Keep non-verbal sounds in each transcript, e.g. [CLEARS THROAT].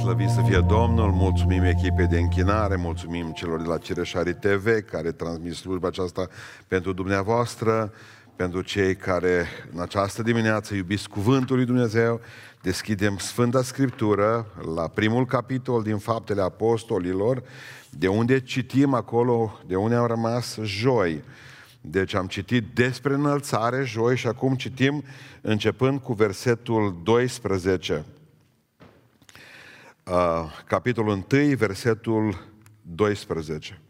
Slăvit să fie Domnul, mulțumim echipei de închinare, mulțumim celor de la Cireșari TV care transmit slujba aceasta pentru dumneavoastră, pentru cei care în această dimineață iubiți Cuvântul lui Dumnezeu. Deschidem Sfânta Scriptură la primul capitol din Faptele Apostolilor, de unde citim acolo, de unde am rămas joi. Deci am citit despre înălțare joi și acum citim începând cu versetul 12 capitolul 1, versetul 12.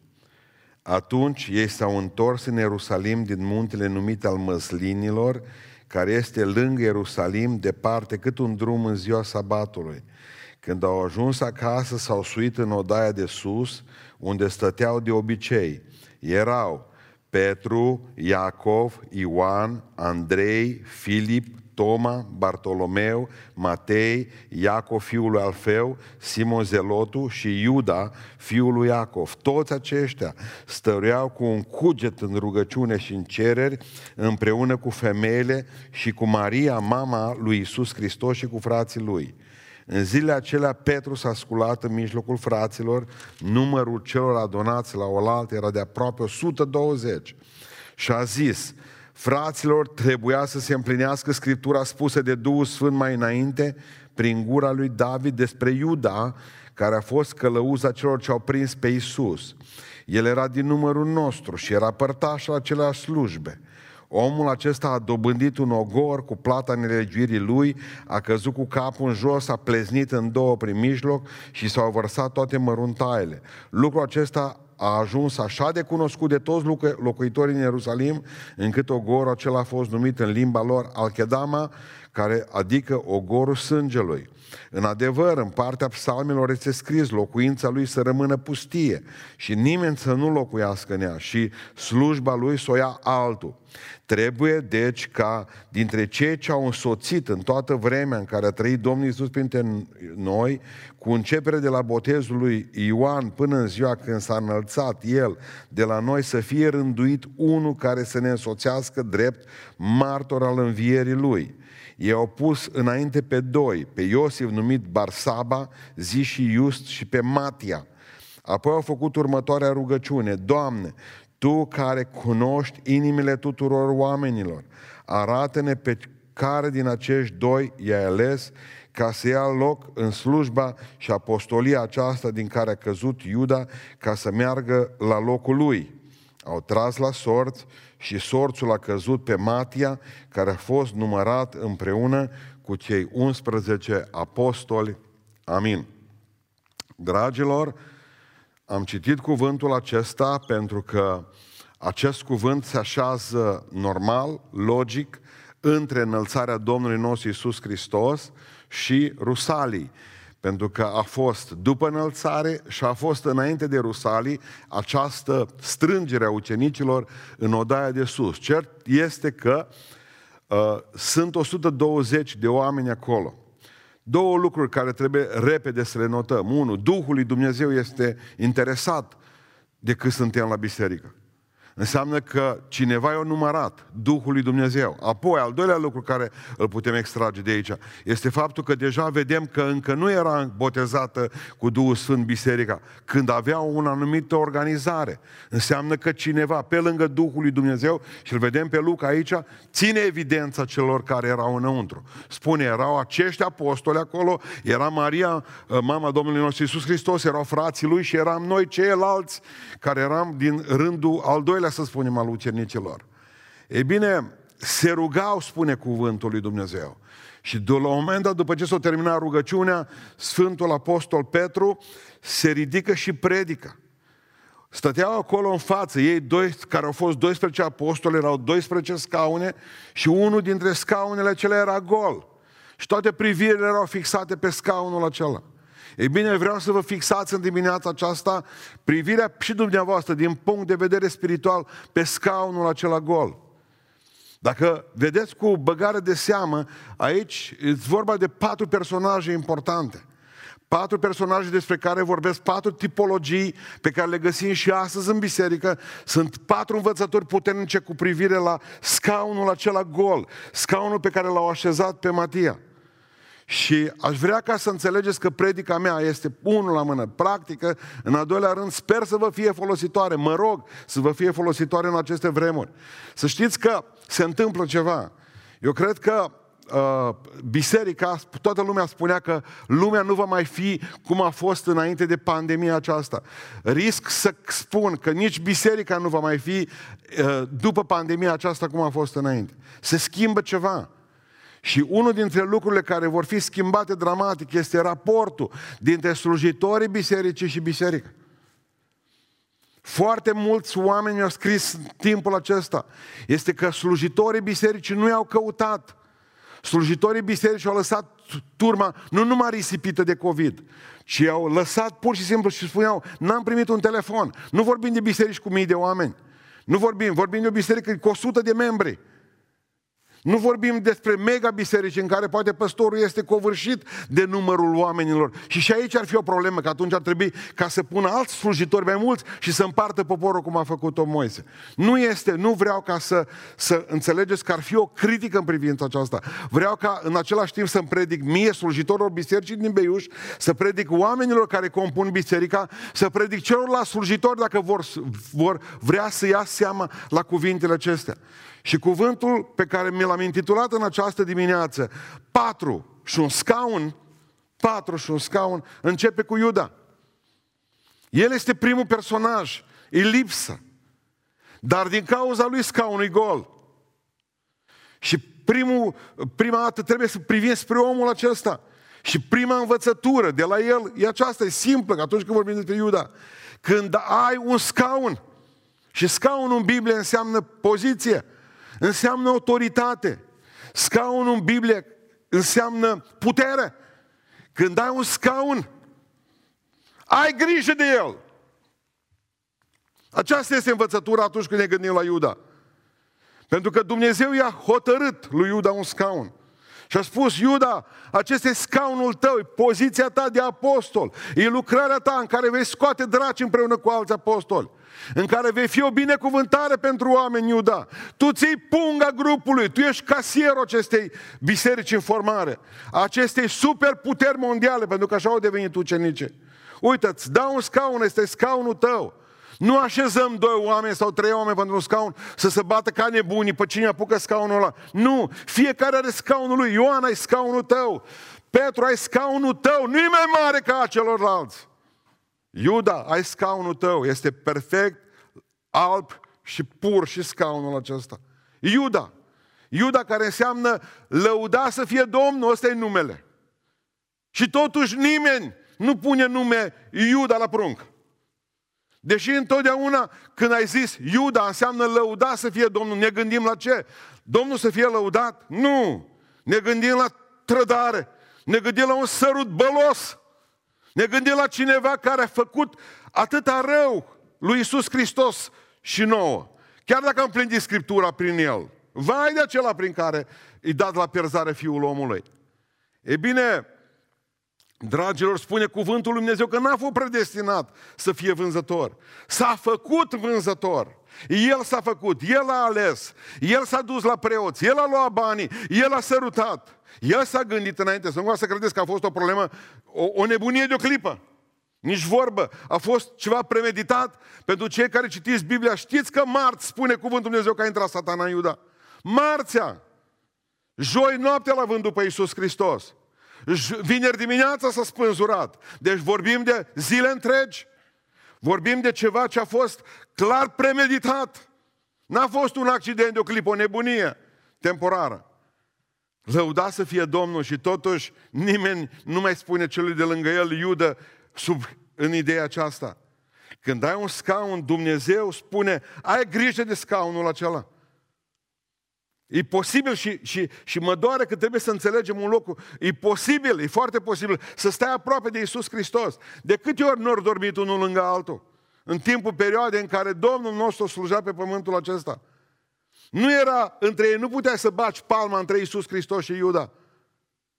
Atunci ei s-au întors în Ierusalim din muntele numit al Măslinilor, care este lângă Ierusalim, departe cât un drum în ziua sabatului. Când au ajuns acasă, s-au suit în odaia de sus, unde stăteau de obicei. Erau Petru, Iacov, Ioan, Andrei, Filip, Toma, Bartolomeu, Matei, Iacov, fiul lui Alfeu, Simon Zelotu și Iuda, fiul lui Iacov. Toți aceștia stăreau cu un cuget în rugăciune și în cereri, împreună cu femeile și cu Maria, mama lui Isus Hristos și cu frații lui. În zilele acelea Petru s-a sculat în mijlocul fraților, numărul celor adonați la oaltă era de aproape 120 și a zis, Fraților, trebuia să se împlinească Scriptura spusă de Duhul Sfânt mai înainte, prin gura lui David despre Iuda, care a fost călăuza celor ce au prins pe Isus. El era din numărul nostru și era părtaș la aceleași slujbe. Omul acesta a dobândit un ogor cu plata nelegiuirii lui, a căzut cu capul în jos, a pleznit în două prin mijloc și s-au vărsat toate măruntaiele. Lucrul acesta a ajuns așa de cunoscut de toți locuitorii în Ierusalim, încât ogorul acela a fost numit în limba lor Alchedama, care adică ogorul sângelui. În adevăr, în partea psalmilor este scris, locuința lui să rămână pustie și nimeni să nu locuiască în ea și slujba lui să o ia altul. Trebuie, deci, ca dintre cei ce au însoțit în toată vremea în care a trăit Domnul Iisus printre noi, cu începere de la botezul lui Ioan până în ziua când s-a înălțat El de la noi, să fie rânduit unul care să ne însoțească drept martor al învierii Lui ei au pus înainte pe doi, pe Iosif numit Barsaba, Zi și Iust și pe Matia. Apoi au făcut următoarea rugăciune. Doamne, Tu care cunoști inimile tuturor oamenilor, arată-ne pe care din acești doi i-ai ales ca să ia loc în slujba și apostolia aceasta din care a căzut Iuda ca să meargă la locul lui. Au tras la sorți și sorțul a căzut pe Matia, care a fost numărat împreună cu cei 11 apostoli. Amin. Dragilor, am citit cuvântul acesta pentru că acest cuvânt se așează normal, logic, între înălțarea Domnului nostru Iisus Hristos și Rusalii pentru că a fost după înălțare și a fost înainte de Rusalii această strângere a ucenicilor în odaia de sus. Cert este că uh, sunt 120 de oameni acolo. Două lucruri care trebuie repede să le notăm. Unu, Duhul lui Dumnezeu este interesat de cât suntem la biserică. Înseamnă că cineva i-a numărat Duhul lui Dumnezeu. Apoi, al doilea lucru care îl putem extrage de aici este faptul că deja vedem că încă nu era botezată cu Duhul Sfânt biserica, când avea o anumită organizare. Înseamnă că cineva, pe lângă Duhul lui Dumnezeu, și îl vedem pe Luca aici, ține evidența celor care erau înăuntru. Spune, erau acești apostoli acolo, era Maria, mama Domnului nostru Iisus Hristos, erau frații lui și eram noi ceilalți care eram din rândul al doilea doilea, să spunem, al ucenicilor. Ei bine, se rugau, spune cuvântul lui Dumnezeu. Și de la un moment dat, după ce s-a terminat rugăciunea, Sfântul Apostol Petru se ridică și predică. Stăteau acolo în față, ei doi, care au fost 12 apostoli, erau 12 scaune și unul dintre scaunele acelea era gol. Și toate privirile erau fixate pe scaunul acela. Ei bine, vreau să vă fixați în dimineața aceasta privirea și dumneavoastră din punct de vedere spiritual pe scaunul acela gol. Dacă vedeți cu băgare de seamă, aici e vorba de patru personaje importante. Patru personaje despre care vorbesc, patru tipologii pe care le găsim și astăzi în biserică. Sunt patru învățători puternice cu privire la scaunul acela gol, scaunul pe care l-au așezat pe Matia. Și aș vrea ca să înțelegeți că predica mea este unul la mână, practică, în al doilea rând sper să vă fie folositoare, mă rog să vă fie folositoare în aceste vremuri. Să știți că se întâmplă ceva. Eu cred că uh, biserica, toată lumea spunea că lumea nu va mai fi cum a fost înainte de pandemia aceasta. Risc să spun că nici biserica nu va mai fi uh, după pandemia aceasta cum a fost înainte. Se schimbă ceva. Și unul dintre lucrurile care vor fi schimbate dramatic este raportul dintre slujitorii bisericii și biserică. Foarte mulți oameni mi-au scris în timpul acesta. Este că slujitorii bisericii nu i-au căutat. Slujitorii bisericii au lăsat turma nu numai risipită de COVID, ci au lăsat pur și simplu și spuneau, n-am primit un telefon. Nu vorbim de biserici cu mii de oameni. Nu vorbim, vorbim de o biserică cu 100 de membri. Nu vorbim despre mega biserici în care poate păstorul este covârșit de numărul oamenilor. Și și aici ar fi o problemă, că atunci ar trebui ca să pună alți slujitori mai mulți și să împartă poporul cum a făcut-o Moise. Nu este, nu vreau ca să, să înțelegeți că ar fi o critică în privința aceasta. Vreau ca în același timp să-mi predic mie, slujitorilor bisericii din Beiuș, să predic oamenilor care compun biserica, să predic celorlalți slujitori dacă vor, vor vrea să ia seama la cuvintele acestea. Și cuvântul pe care mi l-am intitulat în această dimineață, patru și un scaun, patru și un scaun, începe cu Iuda. El este primul personaj, e lipsă. Dar din cauza lui scaunul e gol. Și primul, prima dată trebuie să privim spre omul acesta. Și prima învățătură de la el e aceasta, e simplă, că atunci când vorbim despre Iuda. Când ai un scaun, și scaunul în Biblie înseamnă poziție, înseamnă autoritate. Scaunul în Biblie înseamnă putere. Când ai un scaun, ai grijă de el. Aceasta este învățătura atunci când ne gândim la Iuda. Pentru că Dumnezeu i-a hotărât lui Iuda un scaun. Și a spus, Iuda, acesta e scaunul tău, e poziția ta de apostol, e lucrarea ta în care vei scoate draci împreună cu alți apostoli în care vei fi o binecuvântare pentru oameni, Iuda. Tu ții punga grupului, tu ești casierul acestei biserici în formare, acestei superputeri mondiale, pentru că așa au devenit ucenice. Uite, îți dau un scaun, este scaunul tău. Nu așezăm doi oameni sau trei oameni pentru un scaun să se bată ca nebunii pe cine apucă scaunul ăla. Nu, fiecare are scaunul lui. Ioan ai scaunul tău. Petru ai scaunul tău. Nu e mai mare ca celorlalți. Iuda, ai scaunul tău, este perfect, alb și pur și scaunul acesta. Iuda, Iuda care înseamnă lăuda să fie Domnul, ăsta e numele. Și totuși nimeni nu pune nume Iuda la prunc. Deși întotdeauna când ai zis Iuda înseamnă lăuda să fie Domnul, ne gândim la ce? Domnul să fie lăudat? Nu! Ne gândim la trădare, ne gândim la un sărut bălos, ne gândim la cineva care a făcut atâta rău lui Isus Hristos și nouă. Chiar dacă am plângit Scriptura prin el. Vai de acela prin care îi dat la pierzare Fiul omului. E bine, dragilor, spune cuvântul lui Dumnezeu că n-a fost predestinat să fie vânzător. S-a făcut vânzător. El s-a făcut, El a ales, El s-a dus la preoți, El a luat banii, El a sărutat. El s-a gândit înainte, să nu să credeți că a fost o problemă, o, o nebunie de o clipă. Nici vorbă. A fost ceva premeditat pentru cei care citiți Biblia. Știți că marți spune cuvântul Dumnezeu că a intrat satana în Iuda. Marțea. Joi noaptea l-a vândut pe Iisus Hristos. Vineri dimineața s-a spânzurat. Deci vorbim de zile întregi. Vorbim de ceva ce a fost clar premeditat. N-a fost un accident de o clipă, o nebunie temporară. Lăuda să fie Domnul și totuși nimeni nu mai spune celui de lângă el, Iudă, sub, în ideea aceasta. Când ai un scaun, Dumnezeu spune, ai grijă de scaunul acela. E posibil și, și, și mă doare că trebuie să înțelegem un lucru. E posibil, e foarte posibil să stai aproape de Isus Hristos. De câte ori nu ori dormit unul lângă altul? În timpul perioadei în care Domnul nostru slujea pe pământul acesta. Nu era între ei, nu puteai să baci palma între Isus Hristos și Iuda.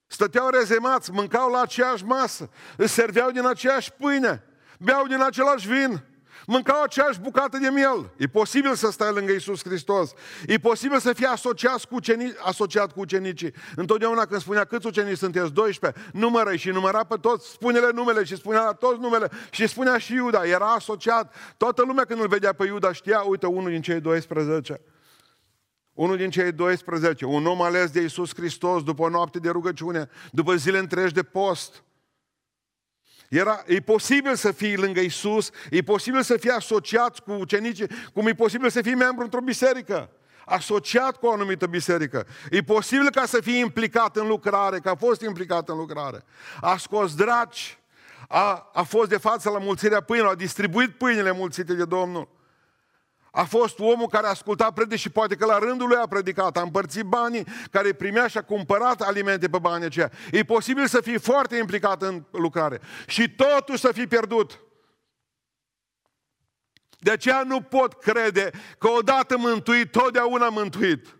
Stăteau rezemați, mâncau la aceeași masă, îți serveau din aceeași pâine, beau din același vin, Mâncau aceeași bucată de miel. E posibil să stai lângă Isus Hristos. E posibil să fii asociat cu, ucenici, asociat cu ucenicii. Întotdeauna când spunea câți ucenici sunteți, 12, numără și număra pe toți, spune-le numele și spunea la toți numele și spunea și Iuda, era asociat. Toată lumea când îl vedea pe Iuda știa, uite, unul din cei 12. Unul din cei 12, un om ales de Isus Hristos după o noapte de rugăciune, după zile întregi de post. Era, e posibil să fii lângă Isus, e posibil să fii asociat cu ucenicii, cum e posibil să fii membru într-o biserică, asociat cu o anumită biserică. E posibil ca să fii implicat în lucrare, că a fost implicat în lucrare. A scos dragi, a, a fost de față la mulțirea pâinilor, a distribuit pâinile mulțite de Domnul. A fost omul care a ascultat predici și poate că la rândul lui a predicat, a împărțit banii care primea și a cumpărat alimente pe banii aceia. E posibil să fii foarte implicat în lucrare și totuși să fii pierdut. De aceea nu pot crede că odată mântuit, totdeauna mântuit.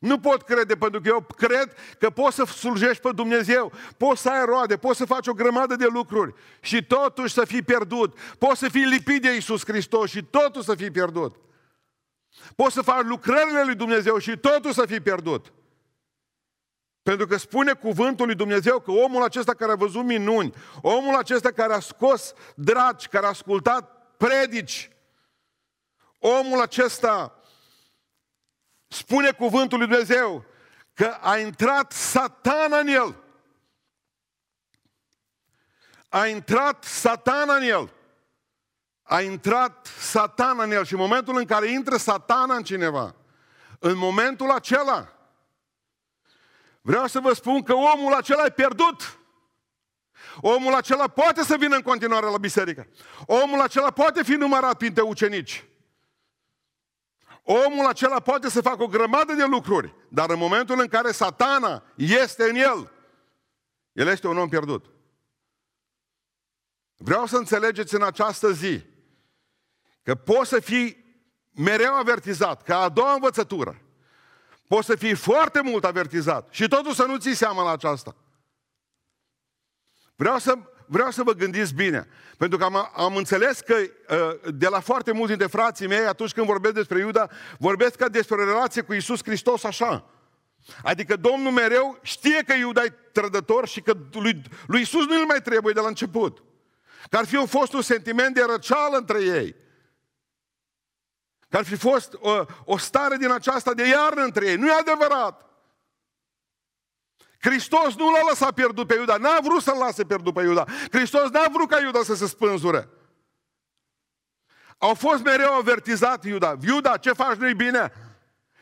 Nu pot crede, pentru că eu cred că poți să slujești pe Dumnezeu, poți să ai roade, poți să faci o grămadă de lucruri și totuși să fii pierdut. Poți să fii lipit de Iisus Hristos și totuși să fii pierdut. Poți să faci lucrările lui Dumnezeu și totuși să fii pierdut. Pentru că spune cuvântul lui Dumnezeu că omul acesta care a văzut minuni, omul acesta care a scos dragi, care a ascultat predici, omul acesta spune cuvântul lui Dumnezeu că a intrat satana în el. A intrat satana în el. A intrat satana în el. Și în momentul în care intră satana în cineva, în momentul acela, vreau să vă spun că omul acela e pierdut. Omul acela poate să vină în continuare la biserică. Omul acela poate fi numărat printre ucenici. Omul acela poate să facă o grămadă de lucruri, dar în momentul în care satana este în el, el este un om pierdut. Vreau să înțelegeți în această zi că poți să fii mereu avertizat, ca a doua învățătură. Poți să fii foarte mult avertizat și totuși să nu ții seama la aceasta. Vreau să vreau să vă gândiți bine. Pentru că am, am înțeles că uh, de la foarte mulți dintre frații mei, atunci când vorbesc despre Iuda, vorbesc ca despre o relație cu Isus Hristos așa. Adică Domnul mereu știe că Iuda e trădător și că lui, lui Isus nu îl mai trebuie de la început. Că ar fi fost un sentiment de răceală între ei. Că ar fi fost o, o stare din aceasta de iarnă între ei. Nu e adevărat. Hristos nu l-a lăsat pierdut pe Iuda, n-a vrut să-l lase pierdut pe Iuda. Hristos n-a vrut ca Iuda să se spânzure. Au fost mereu avertizat Iuda. Iuda, ce faci nu bine?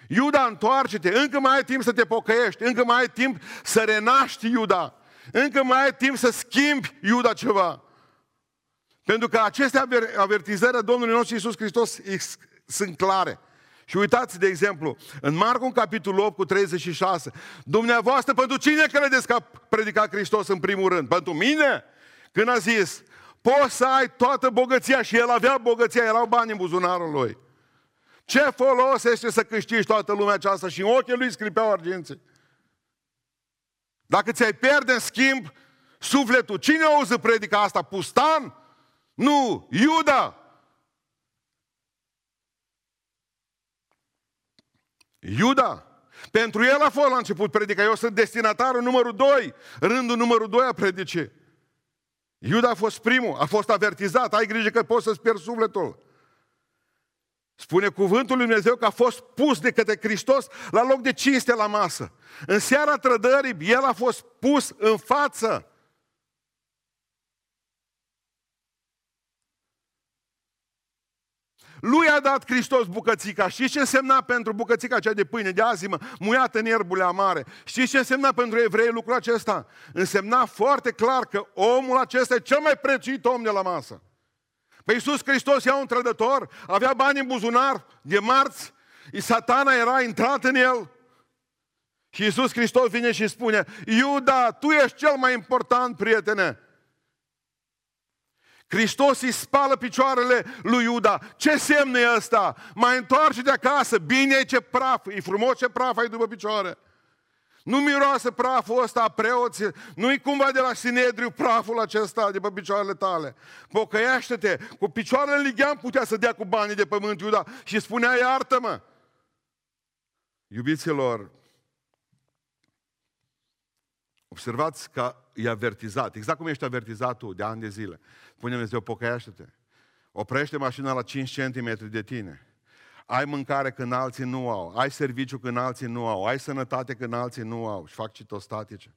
Iuda, întoarce-te, încă mai ai timp să te pocăiești, încă mai ai timp să renaști Iuda, încă mai ai timp să schimbi Iuda ceva. Pentru că aceste avertizări a Domnului nostru Iisus Hristos sunt clare. Și uitați, de exemplu, în Marcu, în capitolul 8 cu 36, dumneavoastră, pentru cine credeți că a predicat Hristos în primul rând? Pentru mine? Când a zis, poți să ai toată bogăția și el avea bogăția, erau bani în buzunarul lui. Ce folos este să câștigi toată lumea aceasta și în ochii lui scripeau arginții? Dacă ți-ai pierde în schimb sufletul, cine auză predica asta? Pustan? Nu, Iuda! Iuda. Pentru el a fost la început predica. Eu sunt destinatarul numărul 2, rândul numărul 2 a predicii. Iuda a fost primul, a fost avertizat, ai grijă că poți să-ți pierzi sufletul. Spune cuvântul lui Dumnezeu că a fost pus de către Hristos la loc de cinste la masă. În seara trădării, el a fost pus în față. Lui a dat Hristos bucățica. Știți ce însemna pentru bucățica aceea de pâine, de azimă, muiată în ierbule amare? Știți ce însemna pentru evrei lucrul acesta? Însemna foarte clar că omul acesta e cel mai prețuit om de la masă. Pe Iisus Hristos era un trădător, avea bani în buzunar de marți, satana era intrat în el. Și Iisus Hristos vine și spune, Iuda, tu ești cel mai important, prietene. Hristos îi spală picioarele lui Iuda. Ce semn e ăsta? Mai întoarce de acasă. Bine e ce praf. E frumos ce praf ai după picioare. Nu miroase praful ăsta a preoții, nu-i cumva de la Sinedriu praful acesta de pe picioarele tale. Pocăiește-te, cu picioarele în ligheam putea să dea cu banii de pământ Iuda și spunea iartă-mă. Iubiților, observați că e avertizat, exact cum ești avertizat tu de ani de zile. Spune Dumnezeu, pocăiește-te. Oprește mașina la 5 cm de tine. Ai mâncare când alții nu au. Ai serviciu când alții nu au. Ai sănătate când alții nu au. Și fac citostatice.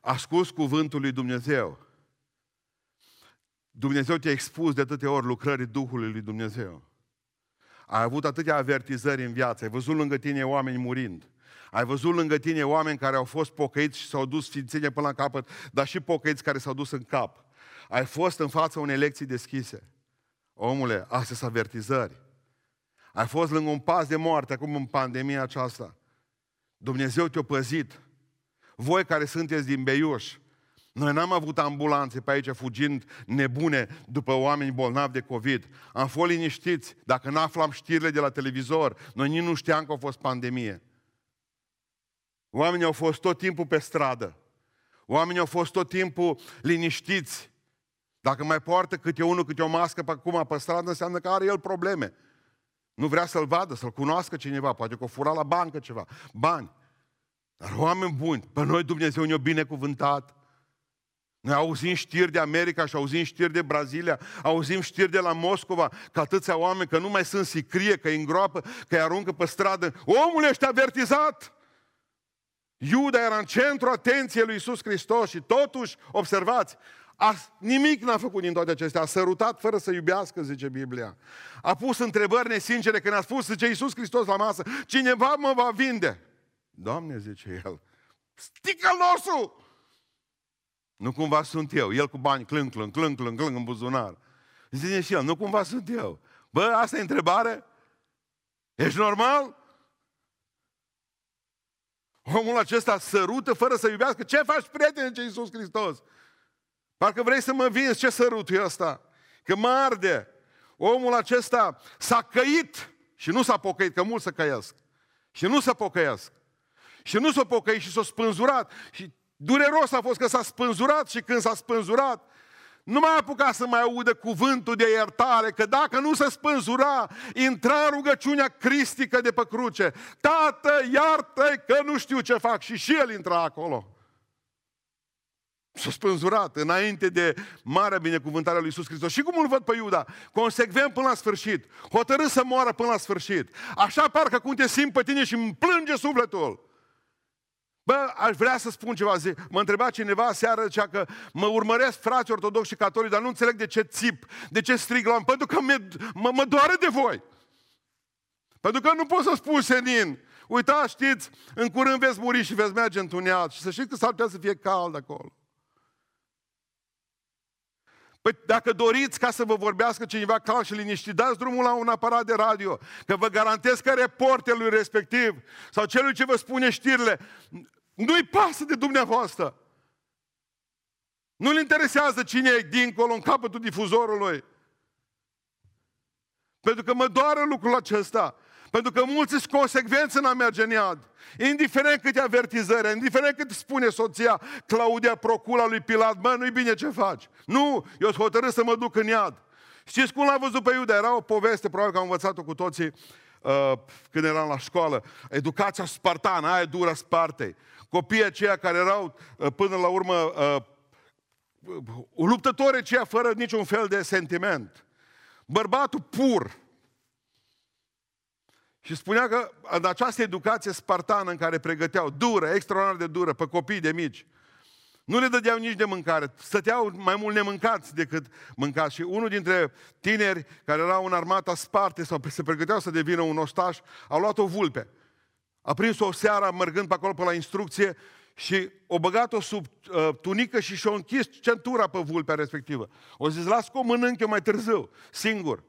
Ascult cuvântul lui Dumnezeu. Dumnezeu te-a expus de atâtea ori lucrării Duhului lui Dumnezeu. Ai avut atâtea avertizări în viață. Ai văzut lângă tine oameni murind. Ai văzut lângă tine oameni care au fost pocăiți și s-au dus sfințenie până la capăt, dar și pocăiți care s-au dus în cap. Ai fost în fața unei lecții deschise. Omule, astea sunt avertizări. Ai fost lângă un pas de moarte acum în pandemia aceasta. Dumnezeu te-a păzit. Voi care sunteți din Beiuș, noi n-am avut ambulanțe pe aici fugind nebune după oameni bolnavi de COVID. Am fost liniștiți. Dacă n-aflam știrile de la televizor, noi nici nu știam că a fost pandemie. Oamenii au fost tot timpul pe stradă. Oamenii au fost tot timpul liniștiți. Dacă mai poartă câte unul, câte o mască pe acum pe stradă, înseamnă că are el probleme. Nu vrea să-l vadă, să-l cunoască cineva, poate că o fura la bancă ceva, bani. Dar oameni buni, pe noi Dumnezeu ne-a binecuvântat. Noi auzim știri de America și auzim știri de Brazilia, auzim știri de la Moscova, că atâția oameni, că nu mai sunt sicrie, că îi îngroapă, că îi aruncă pe stradă. Omul ești avertizat! Iuda era în centru atenției lui Isus Hristos și totuși, observați, a, nimic n-a făcut din toate acestea. A sărutat fără să iubească, zice Biblia. A pus întrebări nesincere când a spus, zice Iisus Hristos la masă, cineva mă va vinde. Doamne, zice el, sticălosul! Nu cumva sunt eu. El cu bani clâng, clâng, clâng, clâng, clâng în buzunar. Zice și el, nu cumva sunt eu. Bă, asta e întrebare? Ești normal? Omul acesta sărută fără să iubească. Ce faci, prietene, ce Iisus Hristos? Parcă vrei să mă vinzi, ce sărut e ăsta? Că mă arde. Omul acesta s-a căit și nu s-a pocăit, că mulți să căiesc. Și nu s-a pocăiesc. Și nu s-a pocăit și s-a spânzurat. Și dureros a fost că s-a spânzurat și când s-a spânzurat, nu mai apuca să mai audă cuvântul de iertare, că dacă nu se spânzura, intra rugăciunea cristică de pe cruce. Tată, iartă că nu știu ce fac. Și și el intra acolo. S-a spânzurat înainte de marea binecuvântare a lui Iisus Hristos. Și cum îl văd pe Iuda? Consecvent până la sfârșit. Hotărât să moară până la sfârșit. Așa parcă cum te simt pe tine și îmi plânge sufletul. Bă, aș vrea să spun ceva. Zi. Mă întreba cineva seară, zicea că mă urmăresc frații ortodoxi și catolici, dar nu înțeleg de ce țip, de ce strig la pentru că mă, mă doare de voi. Pentru că nu pot să spun senin. Uitați, știți, în curând veți muri și veți merge în tuneat și să știți că s-ar putea să fie cald acolo. Păi dacă doriți ca să vă vorbească cineva cal și liniștit, dați drumul la un aparat de radio, că vă garantez că reporterului respectiv sau celui ce vă spune știrile, nu-i pasă de dumneavoastră. Nu-l interesează cine e dincolo, în capătul difuzorului. Pentru că mă doare lucrul acesta. Pentru că mulți sunt consecvenți în a merge în iad. Indiferent câte avertizări, indiferent cât spune soția Claudia Procula lui Pilat, mă, nu-i bine ce faci. Nu, eu sunt hotărât să mă duc în iad. Știți cum l-a văzut pe Iuda? Era o poveste, probabil că am învățat-o cu toții uh, când eram la școală. Educația spartană, aia dură Spartei. Copiii aceia care erau uh, până la urmă uh, luptători aceia fără niciun fel de sentiment. Bărbatul pur, și spunea că în această educație spartană în care pregăteau, dură, extraordinar de dură, pe copii de mici, nu le dădeau nici de mâncare, stăteau mai mult nemâncați decât mâncați. Și unul dintre tineri care erau în armata Sparte sau se pregăteau să devină un ostaș, au luat o vulpe. A prins-o o seară mergând pe acolo pe la instrucție și o băgat-o sub uh, tunică și și-o închis centura pe vulpea respectivă. O zis, las că o mănânc eu mai târziu, singur.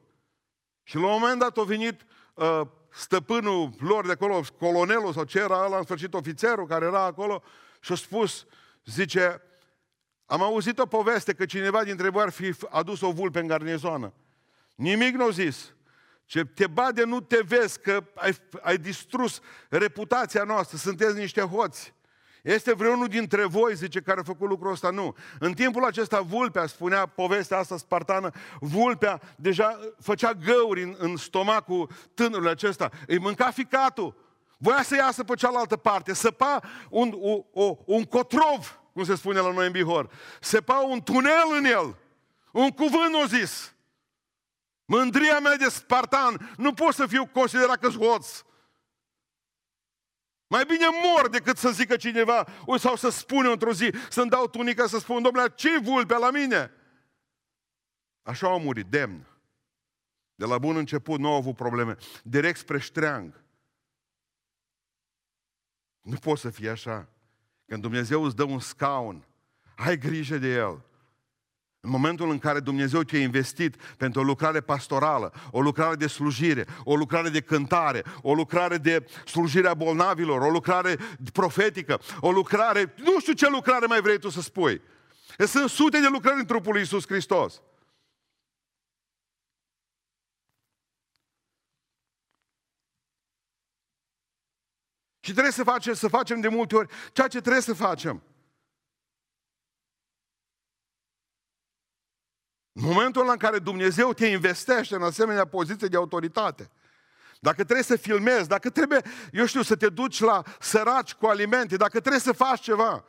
Și la un moment dat a venit uh, stăpânul lor de acolo, colonelul sau ce era ăla, în sfârșit ofițerul care era acolo, și a spus, zice, am auzit o poveste că cineva dintre voi ar fi adus o vulpe în garnizonă. Nimic nu a zis. Ce te bade nu te vezi că ai, ai distrus reputația noastră, sunteți niște hoți. Este vreunul dintre voi, zice, care a făcut lucrul ăsta? Nu. În timpul acesta, Vulpea, spunea povestea asta spartană, Vulpea deja făcea găuri în, în stomacul tânărului acesta. Îi mânca ficatul. Voia să iasă pe cealaltă parte, săpa un, o, o, un cotrov, cum se spune la noi în Bihor. Săpa un tunel în el. Un cuvânt o zis. Mândria mea de spartan nu pot să fiu considerat că hoț. Mai bine mor decât să zică cineva, sau să spună într-o zi, să-mi dau tunica să spun, domnule, ce vulpea la mine? Așa au murit, demn. De la bun început nu au avut probleme. Direct spre ștreang. Nu poți să fie așa. Când Dumnezeu îți dă un scaun, ai grijă de el. În momentul în care Dumnezeu te-a investit pentru o lucrare pastorală, o lucrare de slujire, o lucrare de cântare, o lucrare de slujire a bolnavilor, o lucrare profetică, o lucrare, nu știu ce lucrare mai vrei tu să spui. Sunt sute de lucrări în trupul lui Iisus Hristos. Și trebuie să facem, să facem de multe ori ceea ce trebuie să facem. În momentul în care Dumnezeu te investește în asemenea poziție de autoritate, dacă trebuie să filmezi, dacă trebuie, eu știu, să te duci la săraci cu alimente, dacă trebuie să faci ceva,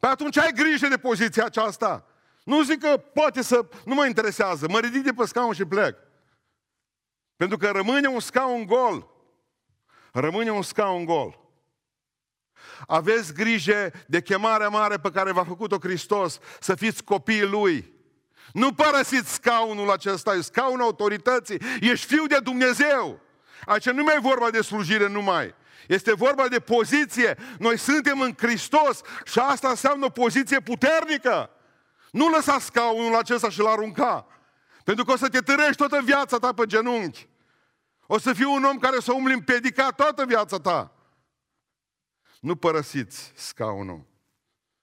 pe atunci ai grijă de poziția aceasta. Nu zic că poate să, nu mă interesează, mă ridic de pe scaun și plec. Pentru că rămâne un scaun gol. Rămâne un scaun gol. Aveți grijă de chemarea mare pe care v-a făcut-o Hristos, să fiți copiii Lui. Nu părăsiți scaunul acesta, e scaunul autorității, ești fiu de Dumnezeu. Aici nu mai e vorba de slujire numai. Este vorba de poziție. Noi suntem în Hristos și asta înseamnă o poziție puternică. Nu lăsa scaunul acesta și-l arunca. Pentru că o să te târești toată viața ta pe genunchi. O să fii un om care să umbli împedicat toată viața ta. Nu părăsiți scaunul.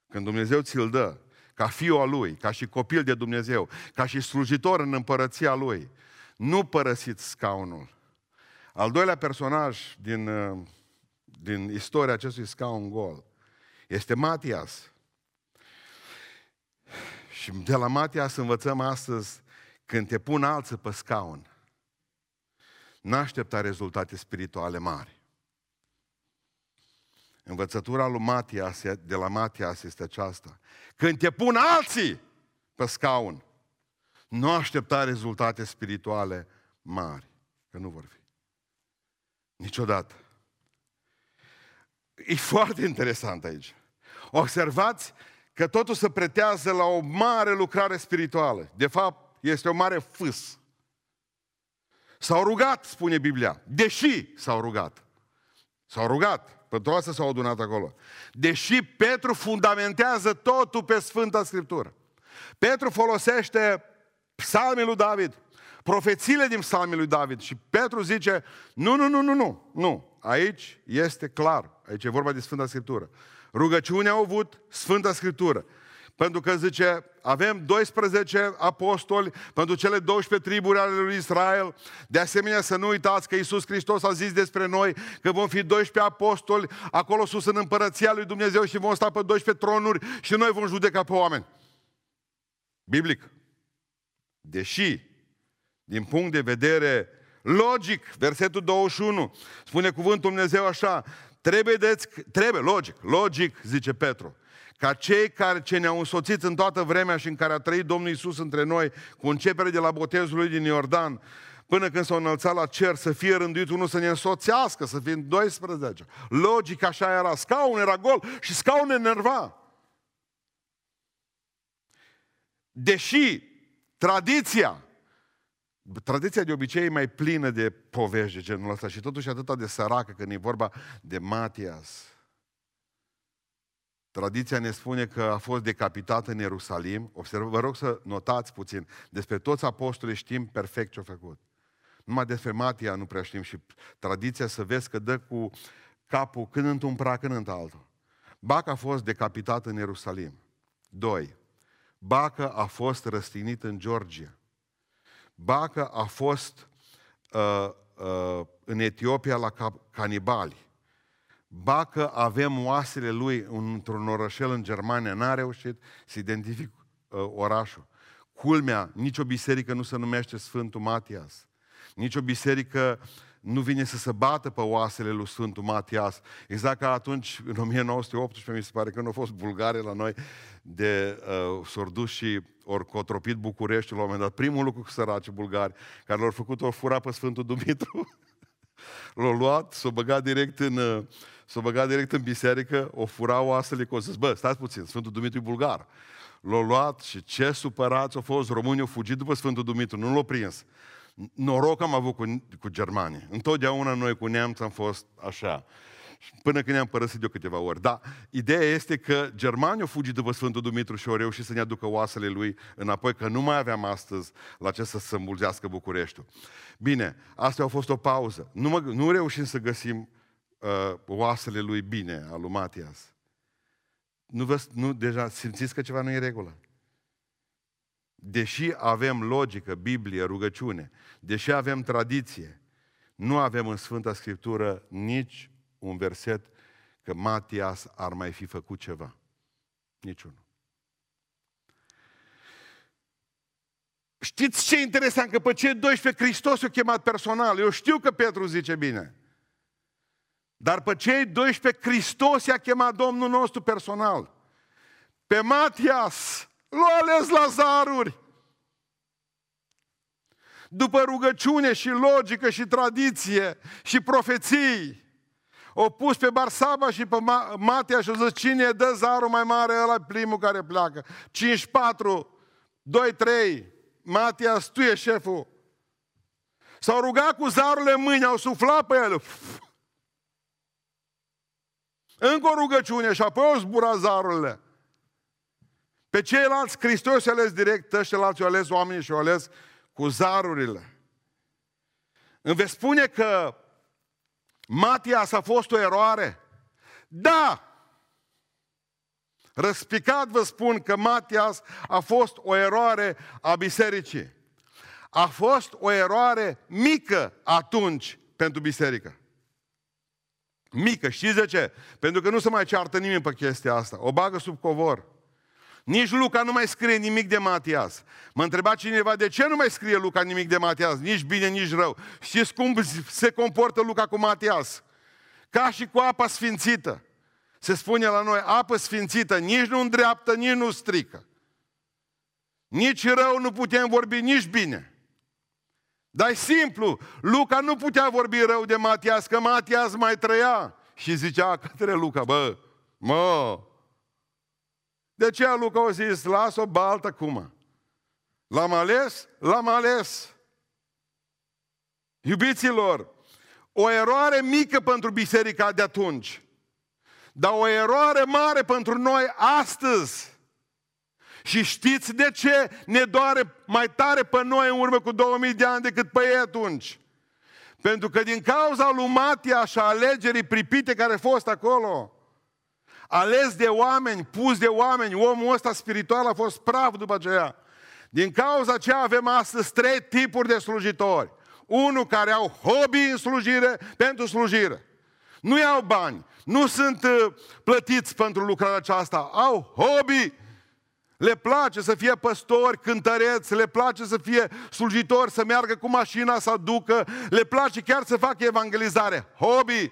Când Dumnezeu ți-l dă, ca fiu al Lui, ca și copil de Dumnezeu, ca și slujitor în împărăția Lui, nu părăsiți scaunul. Al doilea personaj din, uh, din istoria acestui scaun gol este Matias. Și de la Matias învățăm astăzi, când te pun alții pe scaun, n-aștepta rezultate spirituale mari. Învățătura lui Matias, de la Matias este aceasta. Când te pun alții pe scaun, nu aștepta rezultate spirituale mari, că nu vor fi. Niciodată. E foarte interesant aici. Observați că totul se pretează la o mare lucrare spirituală. De fapt, este o mare fâs. S-au rugat, spune Biblia, deși s-au rugat. S-au rugat. Pentru asta s-au adunat acolo. Deși Petru fundamentează totul pe Sfânta Scriptură. Petru folosește psalmii lui David, profețiile din psalmii lui David și Petru zice, nu, nu, nu, nu, nu, nu. Aici este clar. Aici e vorba de Sfânta Scriptură. Rugăciunea au avut Sfânta Scriptură. Pentru că zice, avem 12 apostoli pentru cele 12 triburi ale lui Israel. De asemenea, să nu uitați că Iisus Hristos a zis despre noi că vom fi 12 apostoli acolo sus în împărăția lui Dumnezeu și vom sta pe 12 tronuri și noi vom judeca pe oameni. Biblic. Deși, din punct de vedere logic, versetul 21, spune cuvântul Dumnezeu așa, trebuie, de, trebuie, logic, logic, zice Petru, ca cei care ce ne-au însoțit în toată vremea și în care a trăit Domnul Isus între noi, cu începere de la botezul lui din Iordan, până când s-au înălțat la cer, să fie rânduit unul să ne însoțească, să fim 12. Logic așa era. Scaun era gol și scaun enerva. Deși tradiția, tradiția de obicei e mai plină de povești de genul ăsta și totuși atâta de săracă când e vorba de Matias, Tradiția ne spune că a fost decapitat în Ierusalim. Observă, vă rog să notați puțin. Despre toți apostolii știm perfect ce a făcut. Numai despre Matia nu prea știm și tradiția să vezi că dă cu capul când într-un prac, când într-altul. Bac a fost decapitat în Ierusalim. Doi. Bacă a fost răstignit în Georgia. Bacă a fost uh, uh, în Etiopia la canibali. Ba că avem oasele lui într-un orășel în Germania, n-a reușit să identific uh, orașul. Culmea, nicio biserică nu se numește Sfântul Matias. Nicio biserică nu vine să se bată pe oasele lui Sfântul Matias. Exact ca atunci, în 1918, mi se pare că nu au fost bulgare la noi, de uh, s și ori cotropit București la un moment dat. Primul lucru cu săraci bulgari care l-au făcut, o fura pe Sfântul Dumitru. [LAUGHS] l-au luat, s-au băgat direct în, uh, s-au băgat direct în biserică, o furau oasele cu o zis, bă, stați puțin, Sfântul Dumitru e bulgar. L-au luat și ce supărați au fost, românii au fugit după Sfântul Dumitru, nu l-au prins. Noroc am avut cu, cu germanii. Întotdeauna noi cu neamți am fost așa. Până când ne-am părăsit de câteva ori. Dar ideea este că germanii au fugit după Sfântul Dumitru și au reușit să ne aducă oasele lui înapoi, că nu mai aveam astăzi la ce să se îmbulzească Bucureștiul. Bine, asta a fost o pauză. Nu, mă, nu reușim să găsim uh, oasele lui bine, al lui Matias. Nu, vă, nu, deja simțiți că ceva nu e în regulă. Deși avem logică, Biblie, rugăciune, deși avem tradiție, nu avem în Sfânta Scriptură nici un verset că Matias ar mai fi făcut ceva. Niciunul. Știți ce interesant? Că pe cei 12 Hristos i-a chemat personal. Eu știu că Petru zice bine. Dar pe cei 12 Hristos i-a chemat Domnul nostru personal. Pe Matias l-a ales Lazaruri. După rugăciune și logică și tradiție și profeții, o pus pe Barsaba și pe Matia și a zis, cine dă zarul mai mare, ăla primul care pleacă. 5-4, 2-3, Matia, tu e șeful. S-au rugat cu zarurile în mâini, au suflat pe el. Încă o rugăciune și apoi au zburat zarurile. Pe ceilalți, Hristos i-a ales direct, ăștia alții au ales oamenii și au ales cu zarurile. Îmi veți spune că Matias a fost o eroare? Da! Răspicat vă spun că Matias a fost o eroare a bisericii. A fost o eroare mică atunci pentru biserică. Mică, știți de ce? Pentru că nu se mai ceartă nimeni pe chestia asta. O bagă sub covor. Nici Luca nu mai scrie nimic de Matias. Mă întreba cineva de ce nu mai scrie Luca nimic de Matias, nici bine, nici rău. Știți cum se comportă Luca cu Matias? Ca și cu apa sfințită. Se spune la noi, apă sfințită, nici nu îndreaptă, nici nu strică. Nici rău nu putem vorbi, nici bine. Dar e simplu, Luca nu putea vorbi rău de Matias, că Matias mai trăia. Și zicea către Luca, bă, mă, de ce Luca a zis, las-o baltă cum? L-am ales? L-am ales. Iubiților, o eroare mică pentru biserica de atunci, dar o eroare mare pentru noi astăzi. Și știți de ce ne doare mai tare pe noi în urmă cu 2000 de ani decât pe ei atunci? Pentru că din cauza lui Matia și a alegerii pripite care a fost acolo, ales de oameni, pus de oameni, omul ăsta spiritual a fost praf după aceea. Din cauza aceea avem astăzi trei tipuri de slujitori. Unul care au hobby în slujire pentru slujire. Nu iau bani, nu sunt uh, plătiți pentru lucrarea aceasta, au hobby. Le place să fie păstori, cântăreți, le place să fie slujitori, să meargă cu mașina, să aducă, le place chiar să facă evangelizare. Hobby.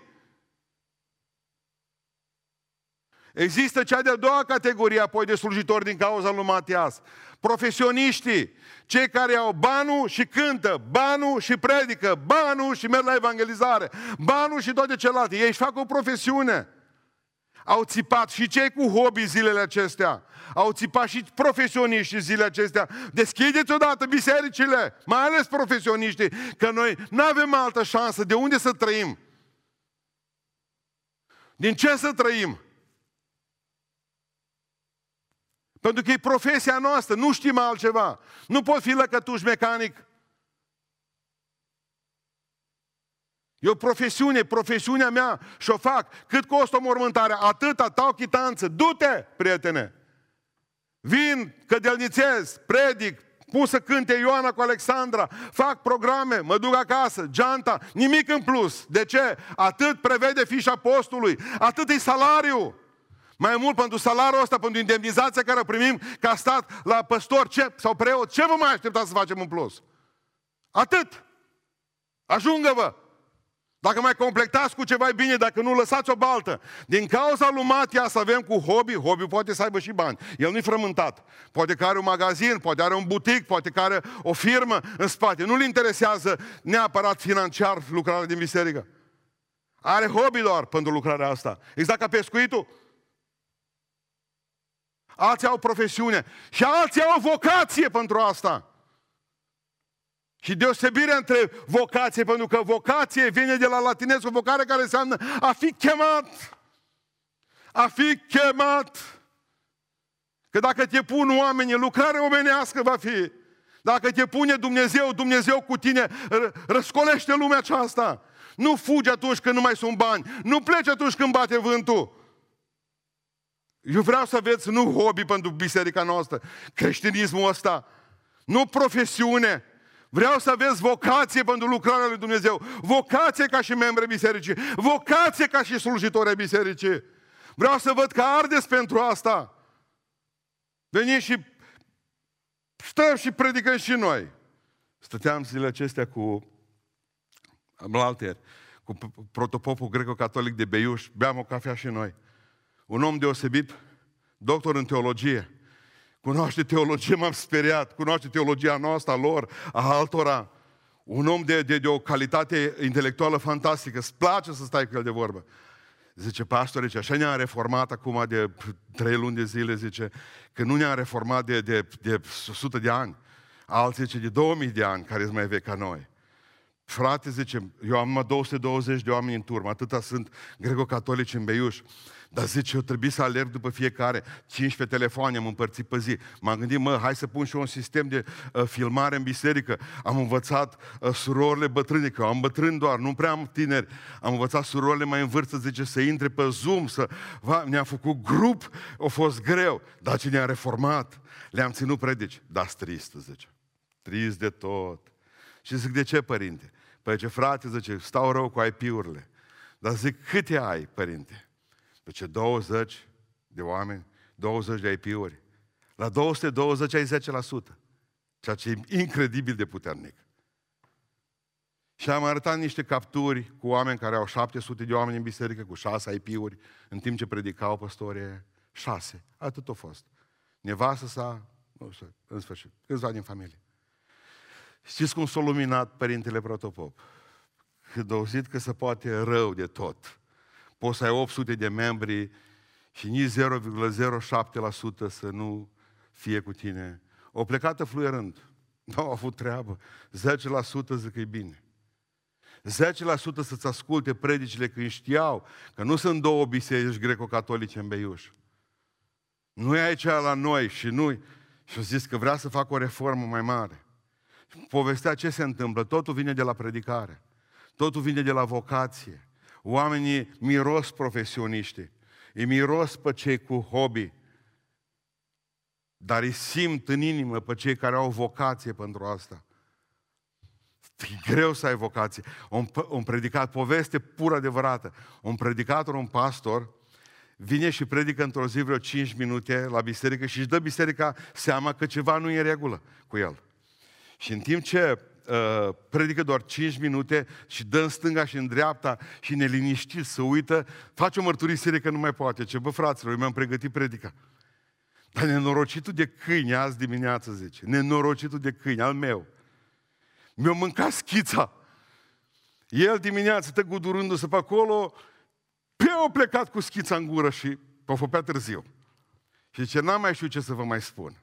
Există cea de-a doua categorie apoi de slujitori din cauza lui Matias. Profesioniștii, cei care au banul și cântă, banul și predică, banul și merg la evangelizare, banul și toate celelalte. Ei își fac o profesiune. Au țipat și cei cu hobby zilele acestea. Au țipat și profesioniștii zilele acestea. Deschideți odată bisericile, mai ales profesioniștii, că noi nu avem altă șansă. De unde să trăim? Din ce să trăim? Pentru că e profesia noastră, nu știm altceva. Nu pot fi lăcătuș mecanic. E o profesiune, profesiunea mea și o fac. Cât costă o mormântare? Atâta, tau chitanță. Du-te, prietene! Vin, cădelnițez, predic, pun să cânte Ioana cu Alexandra, fac programe, mă duc acasă, geanta, nimic în plus. De ce? Atât prevede fișa postului, atât e salariu. Mai mult pentru salariul ăsta, pentru indemnizația care o primim ca stat la păstor ce, sau preot, ce vă mai așteptați să facem în plus? Atât. Ajungă-vă. Dacă mai completați cu ceva bine, dacă nu, lăsați o baltă. Din cauza lui Matia să avem cu hobby, hobby poate să aibă și bani. El nu-i frământat. Poate că are un magazin, poate are un butic, poate că are o firmă în spate. Nu-l interesează neapărat financiar lucrarea din biserică. Are hobby doar pentru lucrarea asta. Exact ca pescuitul. Alții au profesiune și alții au o vocație pentru asta. Și deosebirea între vocație, pentru că vocație vine de la latinez, o vocare care înseamnă a fi chemat. A fi chemat. Că dacă te pun oamenii, lucrare omenească va fi. Dacă te pune Dumnezeu, Dumnezeu cu tine, răscolește lumea aceasta. Nu fugi atunci când nu mai sunt bani. Nu pleci atunci când bate vântul. Eu vreau să aveți nu hobby pentru biserica noastră, creștinismul ăsta, nu profesiune, Vreau să aveți vocație pentru lucrarea lui Dumnezeu. Vocație ca și membri bisericii. Vocație ca și slujitori ai bisericii. Vreau să văd că ardeți pentru asta. Veniți și stăm și predicăm și noi. Stăteam zilele acestea cu Mlalter, cu protopopul greco-catolic de Beiuș, beam o cafea și noi. Un om deosebit, doctor în teologie, Cunoaște teologie, m-am speriat. Cunoaște teologia noastră, a lor, a altora. Un om de, de, de o calitate intelectuală fantastică. Îți place să stai cu el de vorbă. Zice, pastore, zice, așa ne-a reformat acum de trei luni de zile, zice, că nu ne-a reformat de, de, de 100 de ani. Alții zice, de 2000 de ani, care sunt mai vechi ca noi. Frate, zice, eu am numai 220 de oameni în turmă, atâta sunt greco-catolici în Beiuș. Dar zice, eu trebuie să alerg după fiecare 15 telefoane, am împărțit pe zi. M-am gândit, mă, hai să pun și un sistem de uh, filmare în biserică. Am învățat uh, surorile bătrâne, că eu am bătrâni doar, nu prea am tineri. Am învățat surorile mai în vârstă, zice, să intre pe Zoom, să... Va, ne-a făcut grup, a fost greu. Dar ce ne-a reformat, le-am ținut predici. Da, trist, zice. Trist de tot. Și zic, de ce, părinte? Păi ce frate, zice, stau rău cu IP-urile. Dar zic, câte ai, părinte? Pe ce 20 de oameni, 20 de IP-uri. La 220 ai 10%. Ceea ce e incredibil de puternic. Și am arătat niște capturi cu oameni care au 700 de oameni în biserică, cu 6 IP-uri, în timp ce predicau păstorii 6. Atât a fost. Nevastă sa, nu știu, în sfârșit, câțiva din familie. Știți cum s-a luminat Părintele Protopop? Când a auzit că se poate rău de tot poți să ai 800 de membri și nici 0,07% să nu fie cu tine. O plecată fluierând. [LAUGHS] Nu au avut treabă. 10% zic că e bine. 10% să-ți asculte predicile când știau că nu sunt două biserici greco-catolice în Beiuș. Nu e aici la noi și nu și-a zis că vrea să facă o reformă mai mare. Povestea ce se întâmplă. Totul vine de la predicare. Totul vine de la vocație. Oamenii miros profesioniști, îi miros pe cei cu hobby, dar îi simt în inimă pe cei care au vocație pentru asta. E greu să ai vocație. Un, un predicat, poveste pur adevărată. Un predicator, un pastor, vine și predică într-o zi vreo 5 minute la biserică și își dă biserica seama că ceva nu e în regulă cu el. Și în timp ce uh, predică doar 5 minute și dă în stânga și în dreapta și ne liniștit să uită, face o mărturisire că nu mai poate. Ce, bă, fraților, eu mi-am pregătit predica. Dar nenorocitul de câini azi dimineață, zice, nenorocitul de câini, al meu, mi-a mâncat schița. El dimineața, tă gudurându-se pe acolo, pe au plecat cu schița în gură și pe făpea târziu. Și zice, n-am mai știu ce să vă mai spun.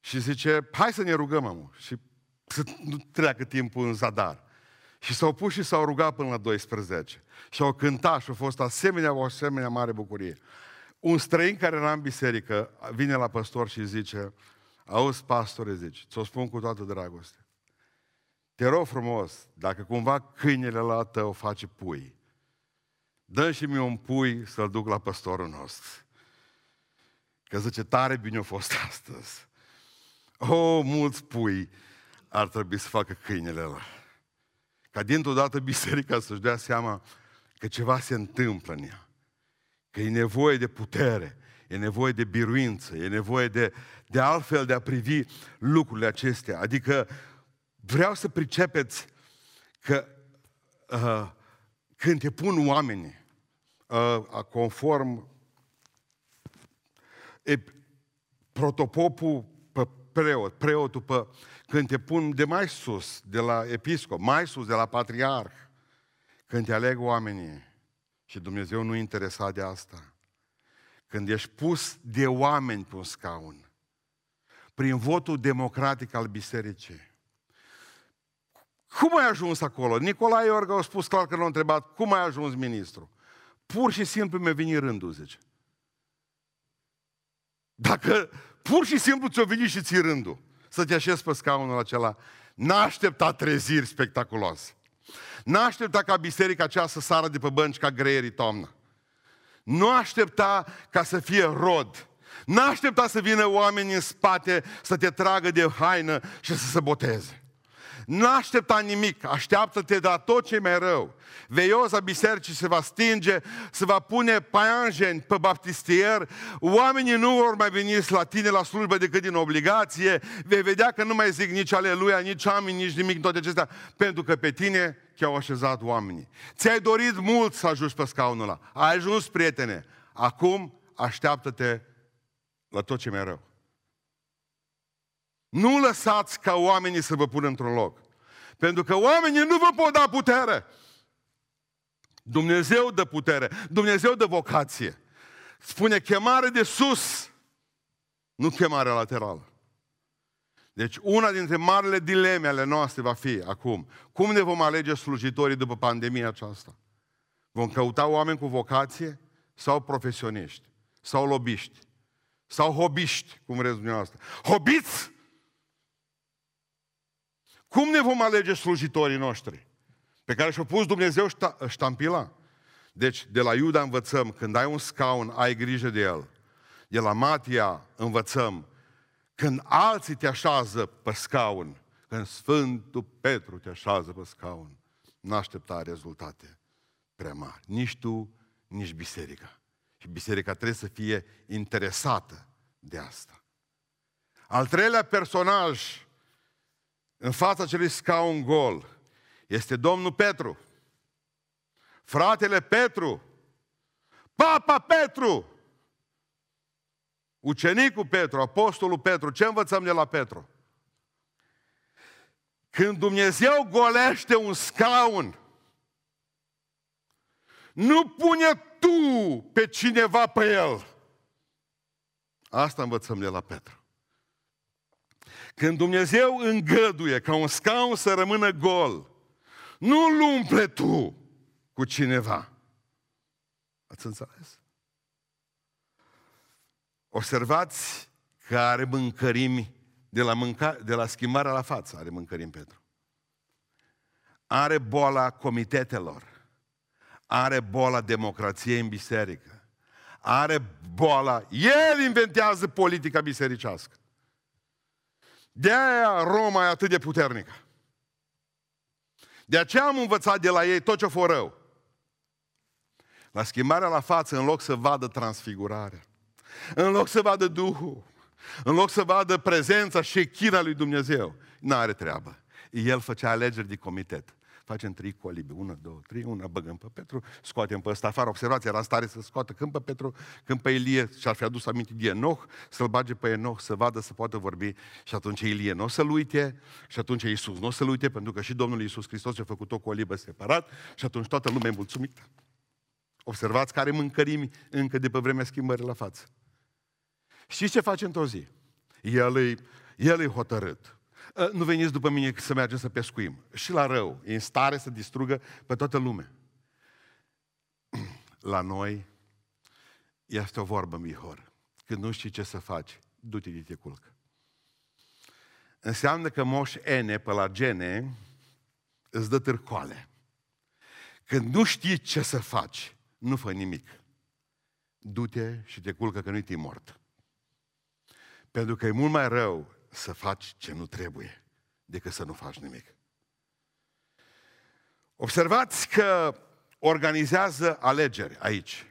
Și zice, hai să ne rugăm, amă. Și să nu treacă timpul în zadar. Și s-au pus și s-au rugat până la 12. Și au cântat și a fost asemenea, o asemenea mare bucurie. Un străin care era în biserică vine la păstor și zice, auzi, pastore, zice, ți-o spun cu toată dragoste. Te rog frumos, dacă cumva câinele la tău face pui, dă și mi un pui să-l duc la păstorul nostru. Că zice, tare bine a fost [LAUGHS] astăzi. Oh, mulți pui ar trebui să facă câinele ăla. Ca dintr-o dată biserica să-și dea seama că ceva se întâmplă în ea. Că e nevoie de putere, e nevoie de biruință, e nevoie de, de altfel de a privi lucrurile acestea. Adică vreau să pricepeți că uh, când te pun oamenii uh, conform e, protopopul pe preot, preotul pe, când te pun de mai sus, de la episcop, mai sus, de la patriarh, când te aleg oamenii și Dumnezeu nu e interesat de asta, când ești pus de oameni pe un scaun, prin votul democratic al bisericii, cum ai ajuns acolo? Nicolae Iorga a spus clar că l-a întrebat, cum ai ajuns ministru? Pur și simplu mi-a venit rândul, zice. Dacă pur și simplu ți-o venit și ți rândul să te așezi pe scaunul acela, n-a așteptat treziri spectaculoase. N-a aștepta ca biserica aceea să sară de pe bănci ca greierii toamnă. Nu aștepta ca să fie rod. N-a aștepta să vină oameni în spate să te tragă de haină și să se boteze. Nu aștepta nimic, așteaptă-te de la tot ce mai rău. Veioza bisericii se va stinge, se va pune paianjeni pe baptistier, oamenii nu vor mai veni la tine la slujbă decât din obligație, vei vedea că nu mai zic nici aleluia, nici amin, nici nimic, toate acestea, pentru că pe tine te-au așezat oamenii. Ți-ai dorit mult să ajungi pe scaunul ăla. Ai ajuns, prietene. Acum așteaptă-te la tot ce mai rău. Nu lăsați ca oamenii să vă pună într-un loc. Pentru că oamenii nu vă pot da putere. Dumnezeu dă putere. Dumnezeu dă vocație. Spune chemare de sus, nu chemare laterală. Deci una dintre marile dileme ale noastre va fi acum, cum ne vom alege slujitorii după pandemia aceasta? Vom căuta oameni cu vocație sau profesioniști? Sau lobiști? Sau hobiști, cum vreți dumneavoastră? Hobiți! Cum ne vom alege slujitorii noștri? Pe care și-a pus Dumnezeu ștampila. Deci, de la Iuda învățăm, când ai un scaun, ai grijă de el. De la Matia învățăm, când alții te așează pe scaun, când Sfântul Petru te așează pe scaun, nu aștepta rezultate prea mari. Nici tu, nici biserica. Și biserica trebuie să fie interesată de asta. Al treilea personaj în fața acelui scaun gol este Domnul Petru. Fratele Petru. Papa Petru. Ucenicul Petru, apostolul Petru. Ce învățăm de la Petru? Când Dumnezeu golește un scaun, nu pune tu pe cineva pe el. Asta învățăm de la Petru. Când Dumnezeu îngăduie ca un scaun să rămână gol, nu îl umple tu cu cineva. Ați înțeles? Observați că are mâncărimi de la, mânca, de la schimbarea la față, are mâncărimi Petru. Are boala comitetelor. Are boala democrației în biserică. Are boala... El inventează politica bisericească. De aia Roma e atât de puternică. De aceea am învățat de la ei tot ce a fost rău. La schimbarea la față, în loc să vadă transfigurarea, în loc să vadă Duhul, în loc să vadă prezența și china lui Dumnezeu, n-are treabă. El făcea alegeri de comitet facem trei colibe, una, două, trei, una băgăm pe Petru, scoatem pe ăsta afară. Observați, era în stare să scoată când pe Petru, când pe Ilie și-ar fi adus aminte de Enoch, să-l bage pe Enoch, să vadă, să poată vorbi și atunci Ilie nu o să-l uite și atunci Iisus nu o să-l uite, pentru că și Domnul Iisus Hristos a făcut o colibă separat și atunci toată lumea e mulțumită. Observați care mâncărimi încă de pe vremea schimbării la față. Știți ce face într-o zi? El e, el e hotărât. Ă, nu veniți după mine să mergem să pescuim. Și la rău, e în stare să distrugă pe toată lumea. [CLEARS THROAT] La noi este o vorbă, Mihor. Când nu știi ce să faci, du-te de te culcă. Înseamnă că moș Ene pe la gene îți dă târcoale. Când nu știi ce să faci, nu fă nimic. Du-te și te culcă că nu-i mort. Pentru că e mult mai rău să faci ce nu trebuie decât să nu faci nimic. Observați că organizează alegeri aici.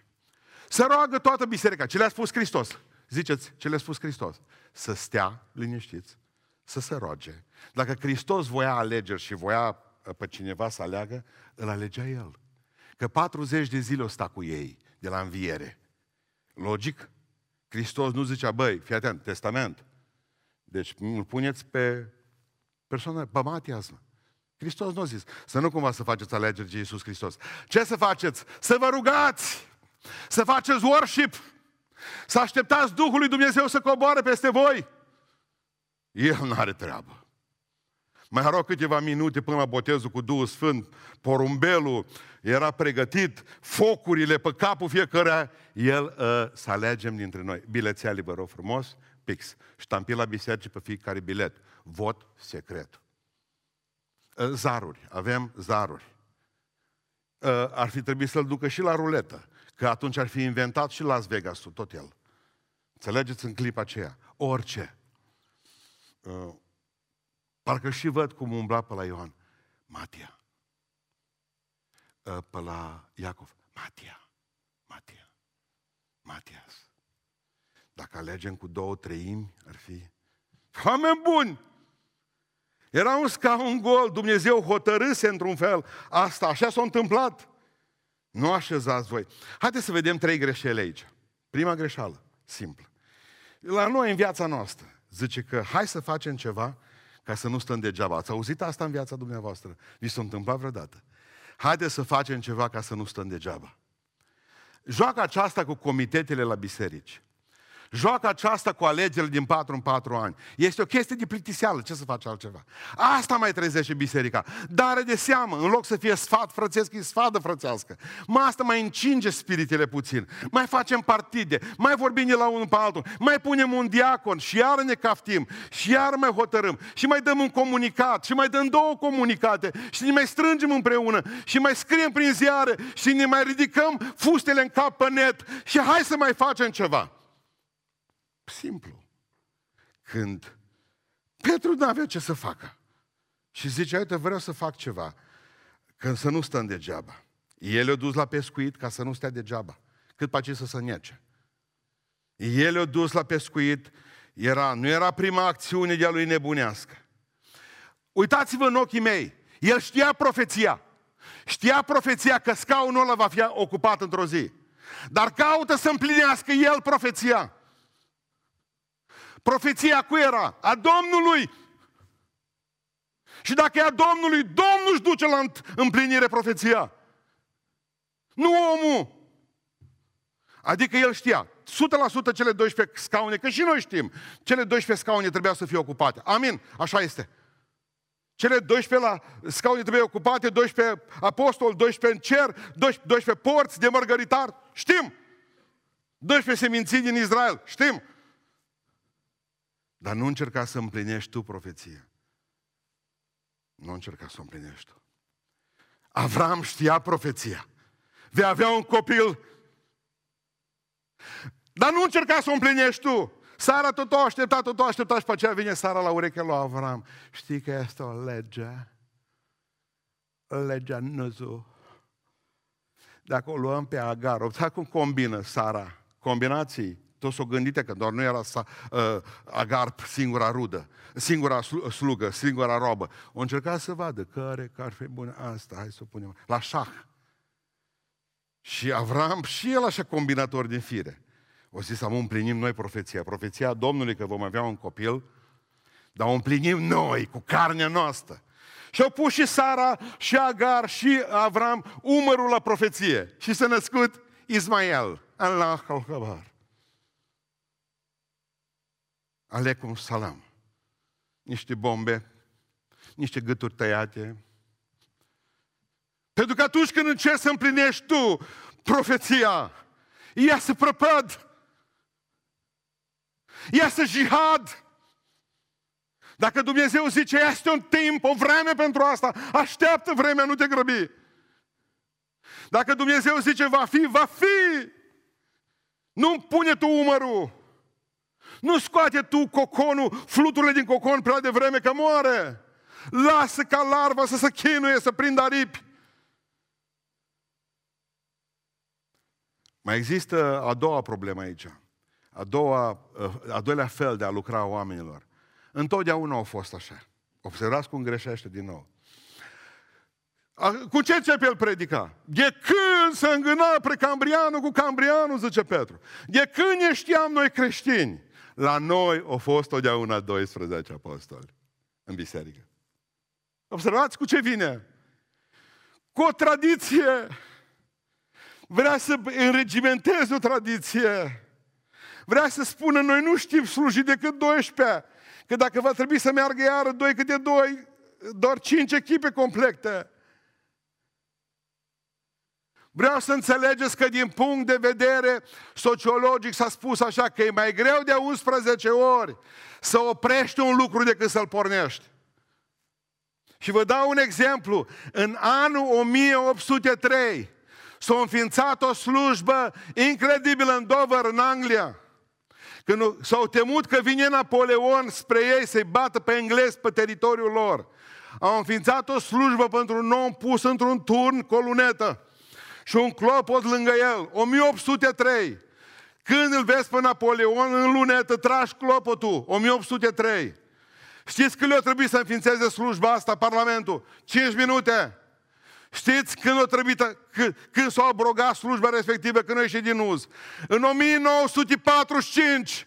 Să roagă toată biserica. Ce le-a spus Hristos? Ziceți, ce le-a spus Hristos? Să stea liniștiți, să se roage. Dacă Hristos voia alegeri și voia uh, pe cineva să aleagă, îl alegea El. Că 40 de zile o sta cu ei, de la înviere. Logic? Hristos nu zicea, băi, fii atent, testament. Deci îl puneți pe persoană, pe Matias, Hristos nu a zis. Să nu cumva să faceți alegeri de Iisus Hristos. Ce să faceți? Să vă rugați! Să faceți worship! Să așteptați Duhul lui Dumnezeu să coboare peste voi! El nu are treabă. Mai rog câteva minute până la botezul cu Duhul Sfânt, porumbelul era pregătit, focurile pe capul fiecare, el uh, să alegem dintre noi. Bilețele, vă rog frumos, pix. Ștampi la biserici pe fiecare bilet. Vot secret. Uh, zaruri, avem zaruri. Uh, ar fi trebuit să-l ducă și la ruletă, că atunci ar fi inventat și Las Vegas-ul, tot el. Înțelegeți în clipa aceea? Orice. Uh, parcă și văd cum umbla pe la Ioan. Matia. Pe la Iacov. Matia. Matia. Matias. Dacă alegem cu două treimi, ar fi... Oameni buni! Era un scaun gol, Dumnezeu hotărâse într-un fel asta, așa s-a întâmplat. Nu așezați voi. Haideți să vedem trei greșeli aici. Prima greșeală, simplă. La noi, în viața noastră, zice că hai să facem ceva ca să nu stăm degeaba. Ați auzit asta în viața dumneavoastră? Vi s-a întâmplat vreodată? Haideți să facem ceva ca să nu stăm degeaba. Joacă aceasta cu comitetele la biserici. Joacă aceasta cu alegerile din 4 în 4 ani. Este o chestie de plictiseală, ce să faci altceva? Asta mai trezește biserica. Dare de seamă, în loc să fie sfat frățesc, e sfadă frățească. Mai asta mai încinge spiritele puțin. Mai facem partide, mai vorbim de la unul pe altul, mai punem un diacon și iar ne caftim și iar mai hotărâm și mai dăm un comunicat și mai dăm două comunicate și ne mai strângem împreună și mai scriem prin ziare și ne mai ridicăm fustele în cap pe net și hai să mai facem ceva. Simplu. Când Petru nu avea ce să facă. Și zice, uite, vreau să fac ceva. Când să nu stăm degeaba. El i-a dus la pescuit ca să nu stea degeaba. Cât pace să se nece. El i-a dus la pescuit, era, nu era prima acțiune de-a lui nebunească. Uitați-vă în ochii mei, el știa profeția. Știa profeția că scaunul ăla va fi ocupat într-o zi. Dar caută să împlinească el profeția. Profeția cu era? A Domnului. Și dacă e a Domnului, Domnul își duce la împlinire profeția. Nu omul. Adică el știa, 100% cele 12 scaune, că și noi știm, cele 12 scaune trebuiau să fie ocupate. Amin? Așa este. Cele 12 la scaune trebuie ocupate, 12 apostoli, 12 în cer, 12, 12 porți de mărgăritar. Știm! 12 seminții din Israel. Știm! Dar nu încerca să împlinești tu profeția. Nu încerca să o împlinești tu. Avram știa profeția. Vei avea un copil. Dar nu încerca să o împlinești tu. Sara tot o aștepta, tot o aștepta și pe aceea vine Sara la urechea lui Avram. Știi că este o lege? Legea Năzu. Dacă o luăm pe Agar, observați cum combină Sara. Combinații tot s-o gândite că doar nu era sa, uh, Agar singura rudă, singura slugă, singura robă. O încerca să vadă care, care ar fi bună asta, hai să o punem. La șah. Și Avram, și el așa combinator din fire. O zis, am împlinim noi profeția. Profeția Domnului că vom avea un copil, dar o împlinim noi, cu carnea noastră. Și au pus și Sara, și Agar, și Avram umărul la profeție. Și s-a născut Ismael. Allah al Alecum salam. Niște bombe, niște gâturi tăiate. Pentru că atunci când încerci să împlinești tu profeția, ea să prăpăd, ea să jihad. Dacă Dumnezeu zice, este un timp, o vreme pentru asta, așteaptă vremea, nu te grăbi. Dacă Dumnezeu zice, va fi, va fi. Nu pune tu umărul. Nu scoate tu coconul, fluturile din cocon prea devreme că moare. Lasă ca larva să se chinuie, să prindă aripi. Mai există a doua problemă aici. A, doua, a doilea fel de a lucra oamenilor. Întotdeauna au fost așa. Observați cum greșește din nou. Cu ce începe el predica? De când se îngâna precambrianul cu cambrianul, zice Petru. De când ne știam noi creștini? La noi au fost totdeauna 12 apostoli în biserică. Observați cu ce vine? Cu o tradiție. Vrea să înregimenteze o tradiție. Vrea să spună, noi nu știm sluji decât 12. Că dacă va trebui să meargă iară doi câte doi, doar cinci echipe complete. Vreau să înțelegeți că din punct de vedere sociologic s-a spus așa că e mai greu de 11 ori să oprești un lucru decât să-l pornești. Și vă dau un exemplu. În anul 1803 s-a înființat o slujbă incredibilă în Dover, în Anglia. Când s-au temut că vine Napoleon spre ei să-i bată pe englezi pe teritoriul lor. Au înființat o slujbă pentru un om pus într-un turn cu o lunetă și un clopot lângă el. 1803. Când îl vezi pe Napoleon în lunetă, tragi clopotul. 1803. Știți când le-a trebuit să înființeze slujba asta, Parlamentul? 5 minute. Știți când, a trebuit, când, când s-a abrogat slujba respectivă, când a ieșit din uz? În 1945.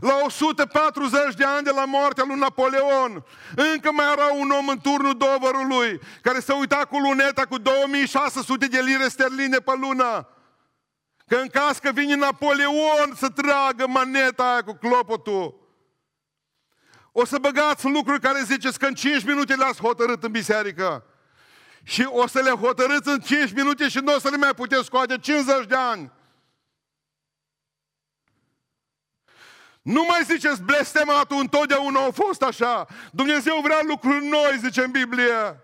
La 140 de ani de la moartea lui Napoleon, încă mai era un om în turnul dovărului care se uita cu luneta cu 2600 de lire sterline pe lună. Că în caz că vine Napoleon să tragă maneta aia cu clopotul. O să băgați lucruri care ziceți că în 5 minute le-ați hotărât în biserică. Și o să le hotărâți în 5 minute și nu o să le mai puteți scoate 50 de ani. Nu mai ziceți blestematul, întotdeauna a fost așa. Dumnezeu vrea lucruri noi, zice în Biblie.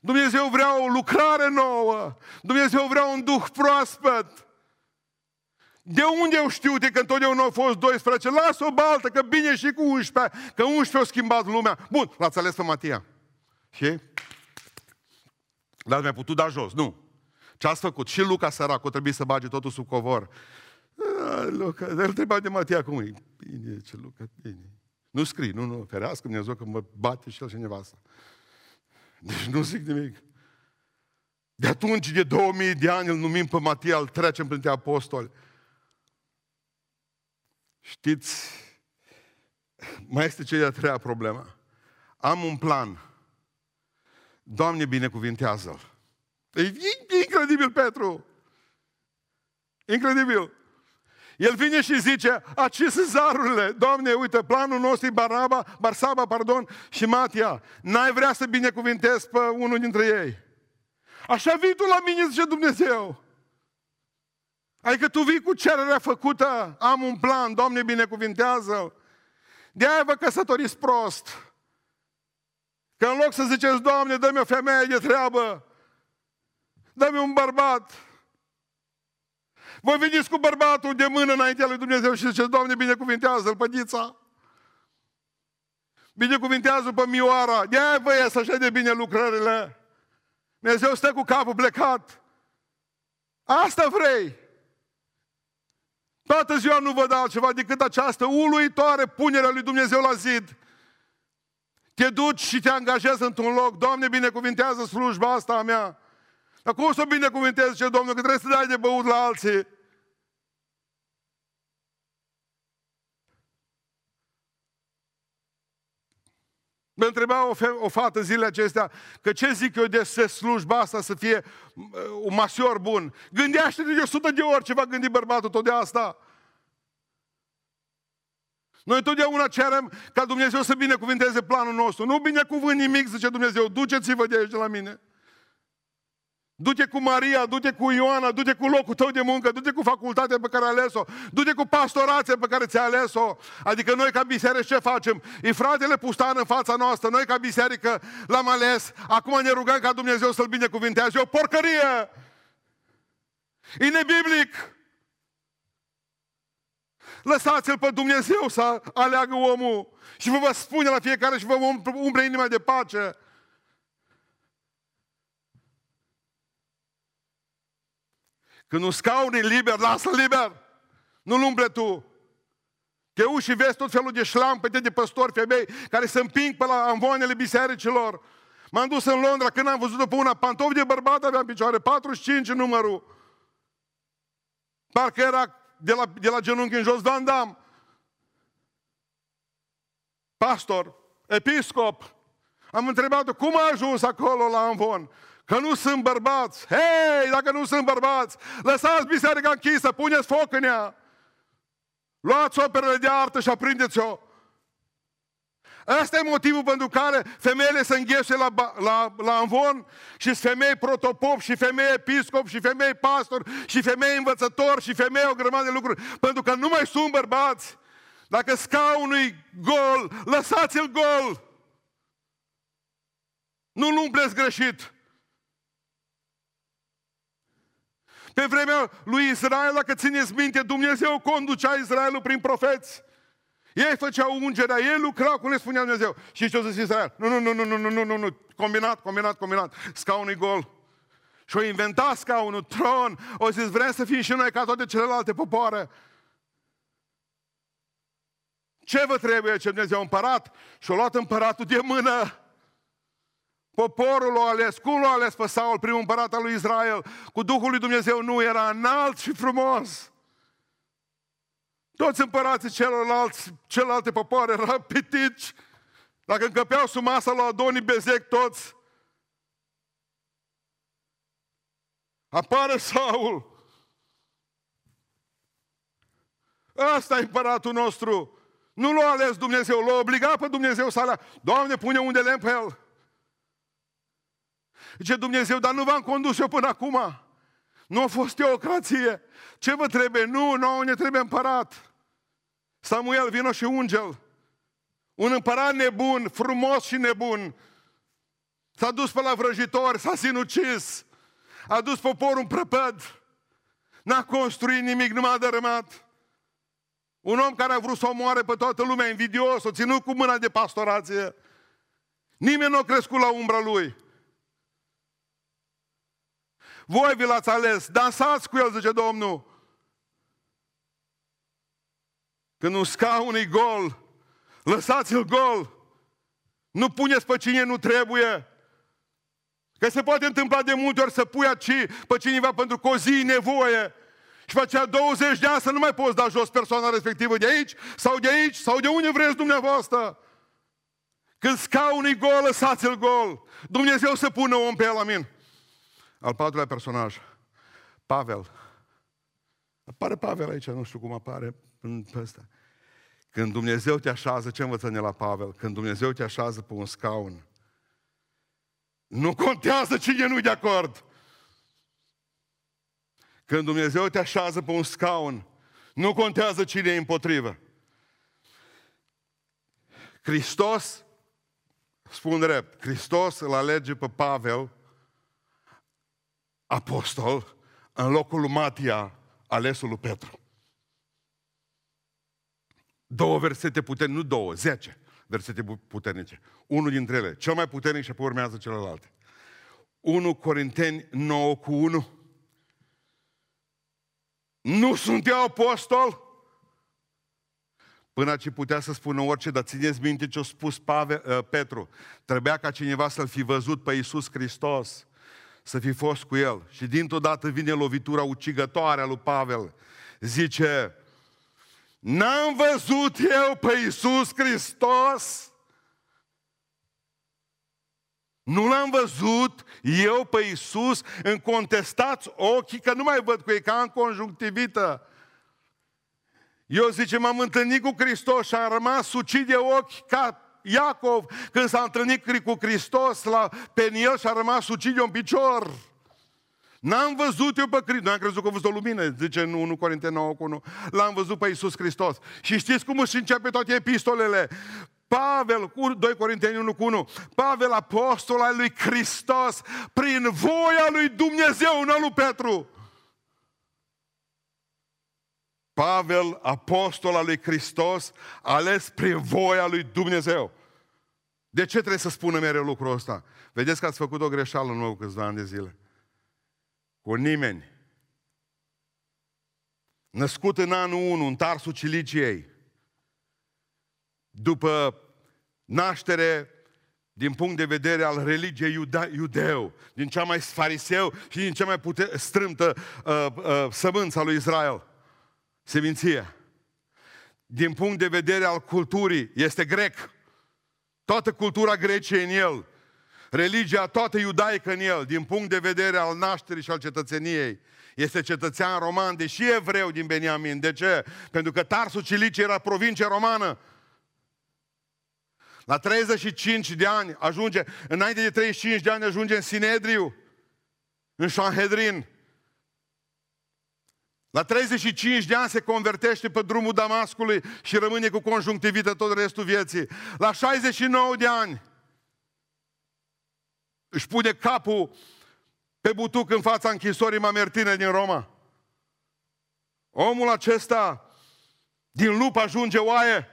Dumnezeu vrea o lucrare nouă. Dumnezeu vrea un duh proaspăt. De unde eu știu de că întotdeauna au fost 12? Lasă o baltă, că bine și cu 11, că 11 au schimbat lumea. Bun, l-ați ales pe Matia. Și? L-ați mai putut da jos, nu. Ce ați făcut? Și Luca săracul trebuie să bage totul sub covor. A, Luca, îl întreba de Matia cum e. Bine, ce Luca, bine. Nu scrii, nu, nu, ferească Dumnezeu că mă bate și el și nevasta. Deci nu zic nimic. De atunci, de 2000 de ani, îl numim pe Matia, îl trecem printre apostoli. Știți, mai este cea de-a treia problemă. Am un plan. Doamne, binecuvintează-l. E incredibil, Petru. Incredibil. El vine și zice, aceste zarurile, Doamne, uite, planul nostru e Baraba, Barsaba, pardon, și Matia. N-ai vrea să binecuvintezi pe unul dintre ei. Așa vii tu la mine, zice Dumnezeu. Adică tu vii cu cererea făcută, am un plan, Doamne binecuvintează De aia vă căsătoriți prost. Că în loc să ziceți, Doamne, dă-mi o femeie de treabă, dă-mi un bărbat. Voi veniți cu bărbatul de mână înaintea lui Dumnezeu și ziceți, Doamne, binecuvintează-l pădița. Binecuvintează pe Mioara. De aia vă ies așa de bine lucrările. Dumnezeu stă cu capul plecat. Asta vrei. Toată ziua nu văd altceva decât această uluitoare punere a lui Dumnezeu la zid. Te duci și te angajezi într-un loc. Doamne, binecuvintează slujba asta a mea. Dar cum să o binecuvintezi, ce Domnul, că trebuie să dai de băut la alții? Mă întreba o, fe- o fată zilele acestea că ce zic eu de slujba asta să fie uh, un masior bun. Gândește-te de 100 de ori ce va gândi bărbatul tot de asta. Noi totdeauna cerem ca Dumnezeu să binecuvinteze planul nostru. Nu binecuvânt nimic, zice Dumnezeu, duceți-vă de aici de la mine. Du-te cu Maria, du-te cu Ioana, du-te cu locul tău de muncă, du-te cu facultatea pe care ai ales-o, du-te cu pastorația pe care ți-ai ales-o. Adică noi ca biserică ce facem? E fratele pustan în fața noastră, noi ca biserică l-am ales, acum ne rugăm ca Dumnezeu să-l binecuvinteze. E o porcărie! E nebiblic. Lăsați-l pe Dumnezeu să aleagă omul și vă va spune la fiecare și vă umple inima de pace. Când un scaun e liber, lasă-l liber. Nu-l umple tu. Te uși și vezi tot felul de șlampete de păstori, femei, care se împing pe la anvoanele bisericilor. M-am dus în Londra când am văzut-o pe una pantofi de bărbat avea în picioare, 45 în numărul. Parcă era de la, de la genunchi în jos, Van Dam. Pastor, episcop. Am întrebat-o, cum a ajuns acolo la Anvon? Că nu sunt bărbați. Hei, dacă nu sunt bărbați, lăsați biserica închisă, puneți foc în ea. Luați operele de artă și aprindeți-o. Ăsta e motivul pentru care femeile se înghesuie la, la, la învon și femei protopop și femei episcop și femei pastor și femei învățător și femei o grămadă de lucruri. Pentru că nu mai sunt bărbați. Dacă scaunul e gol, lăsați-l gol. Nu-l umpleți greșit. Pe vremea lui Israel, dacă țineți minte, Dumnezeu conducea Israelul prin profeți. Ei făceau ungerea, ei lucrau, cum le spunea Dumnezeu. Și ce o zis Israel? Nu, nu, nu, nu, nu, nu, nu, nu, combinat, combinat, combinat. Scaunul gol. Și o inventa scaunul, tron. O zis, vrem să fim și noi ca toate celelalte popoare. Ce vă trebuie, ce Dumnezeu împărat? Și o luat împăratul de mână Poporul l-a ales. Cum l-a ales pe Saul, primul împărat al lui Israel? Cu Duhul lui Dumnezeu nu era înalt și frumos. Toți împărații celorlalți, celelalte popoare erau pitici. Dacă încăpeau sub masa la Adonii Bezec toți, apare Saul. Asta e împăratul nostru. Nu l-a ales Dumnezeu, l-a obligat pe Dumnezeu să alea. Doamne, pune unde lemn pe el. Zice Dumnezeu, dar nu v-am condus eu până acum. Nu a fost teocrație. Ce vă trebuie? Nu, nu, ne trebuie împărat. Samuel, vino și ungel. Un împărat nebun, frumos și nebun. S-a dus pe la vrăjitor, s-a sinucis. A dus poporul în prăpăd. N-a construit nimic, nu m-a dărâmat. Un om care a vrut să omoare pe toată lumea, invidios, o ținut cu mâna de pastorație. Nimeni nu a crescut la umbra lui. Voi vi l-ați ales, dansați cu el, zice Domnul. Când un scaun e gol, lăsați-l gol. Nu puneți pe cine nu trebuie. Că se poate întâmpla de multe ori să pui aici pe cineva pentru că o zi nevoie. Și facea 20 de ani să nu mai poți da jos persoana respectivă de aici, sau de aici, sau de unde vreți dumneavoastră. Când scaunul e gol, lăsați-l gol. Dumnezeu să pună om pe el, amin. Al patrulea personaj, Pavel. Apare Pavel aici, nu știu cum apare în ăsta. Când Dumnezeu te așează, ce învăță ne la Pavel? Când Dumnezeu te așează pe un scaun, nu contează cine nu de acord. Când Dumnezeu te așează pe un scaun, nu contează cine e împotrivă. Hristos, spun drept, Hristos îl alege pe Pavel apostol în locul lui Matia, alesul lui Petru. Două versete puternice, nu două, zece versete puternice. Unul dintre ele, cel mai puternic și apoi urmează celelalte. 1 Corinteni 9 cu 1. Nu sunt eu apostol? Până ce putea să spună orice, dar țineți minte ce a spus Pavel, uh, Petru. Trebuia ca cineva să-L fi văzut pe Iisus Hristos să fi fost cu el. Și dintr-o dată vine lovitura ucigătoare a lui Pavel. Zice, n-am văzut eu pe Iisus Hristos? Nu l-am văzut eu pe Iisus în contestați ochii, că nu mai văd cu ei, ca în conjunctivită. Eu zice, m-am întâlnit cu Hristos și am rămas sucit de ochi ca Iacov, când s-a întâlnit cu Hristos la Peniel și a rămas ucide în picior. N-am văzut eu pe Hristos. N-am crezut că a văzut o lumină, zice în 1 Corinteni 9 cu 1. L-am văzut pe Iisus Hristos. Și știți cum își începe toate epistolele? Pavel, cu 2 Corinteni 1 cu 1, Pavel, apostol al lui Hristos, prin voia lui Dumnezeu, nu lui Petru. Pavel, apostol al lui Hristos, ales prin voia lui Dumnezeu. De ce trebuie să spună mereu lucrul ăsta? Vedeți că ați făcut o greșeală în urmă câțiva ani de zile. Cu nimeni. Născut în anul 1, în Tarsul Ciliciei, după naștere din punct de vedere al religiei iuda, iudeu, din cea mai fariseu și din cea mai pute- strâmtă uh, uh, sămânța lui Israel. Seminție. Din punct de vedere al culturii, este grec. Toată cultura grecie în el. Religia toată iudaică în el, din punct de vedere al nașterii și al cetățeniei. Este cetățean roman, deși evreu din Beniamin. De ce? Pentru că Tarsul Cilicie era provincie romană. La 35 de ani ajunge, înainte de 35 de ani ajunge în Sinedriu, în Sanhedrin. La 35 de ani se convertește pe drumul Damascului și rămâne cu conjunctivită tot restul vieții. La 69 de ani își pune capul pe butuc în fața închisorii Mamertine din Roma. Omul acesta din lup ajunge oaie.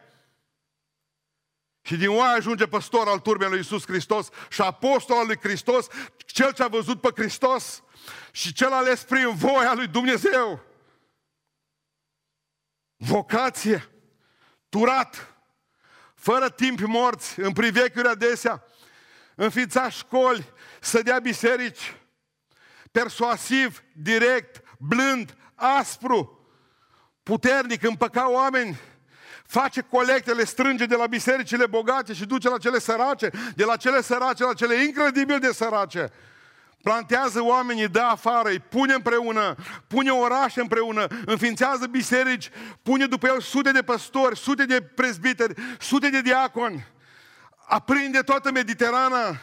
Și din oaie ajunge păstor al turmei lui Iisus Hristos și apostol al lui Hristos, cel ce a văzut pe Hristos și cel ales prin voia lui Dumnezeu. Vocație, turat, fără timp morți, în privechiuri adesea, înființa școli, să dea biserici, persuasiv, direct, blând, aspru, puternic, împăca oameni, face colectele, strânge de la bisericile bogate și duce la cele sărace, de la cele sărace la cele incredibil de sărace. Plantează oamenii, dă afară, îi pune împreună, pune orașe împreună, înființează biserici, pune după el sute de păstori, sute de prezbiteri, sute de diaconi. Aprinde toată Mediterana,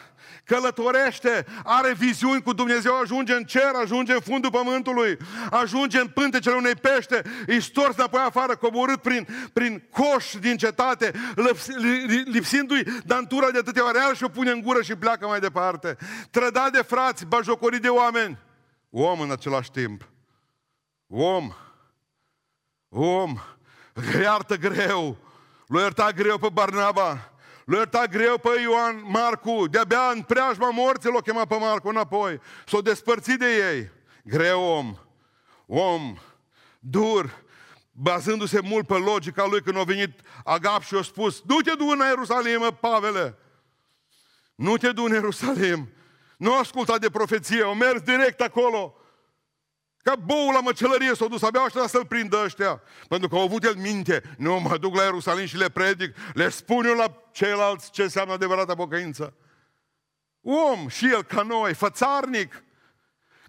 călătorește, are viziuni cu Dumnezeu, ajunge în cer, ajunge în fundul pământului, ajunge în pântecele unei pește, îi stors înapoi afară, coborât prin, prin coș din cetate, lipsindu-i dantura de atâtea ori, și o pune în gură și pleacă mai departe. Trădat de frați, bajocorit de oameni. Om în același timp. Om. Om. Iartă greu. L-a iertat greu pe Barnaba l-a iertat greu pe Ioan Marcu, de-abia în preajma morții l-a chemat pe Marcu înapoi. S-a despărțit de ei. Greu om, om, dur, bazându-se mult pe logica lui când a venit Agap și a spus, nu te du în Ierusalim, mă, Pavele, nu te du în Ierusalim, nu asculta de profeție, o mers direct acolo. Ca boul la măcelărie s-a dus, abia așa să-l prindă ăștia. Pentru că au avut el minte. Nu, mă duc la Ierusalim și le predic, le spun eu la ceilalți ce înseamnă adevărata pocăință. Om, și el ca noi, fățarnic.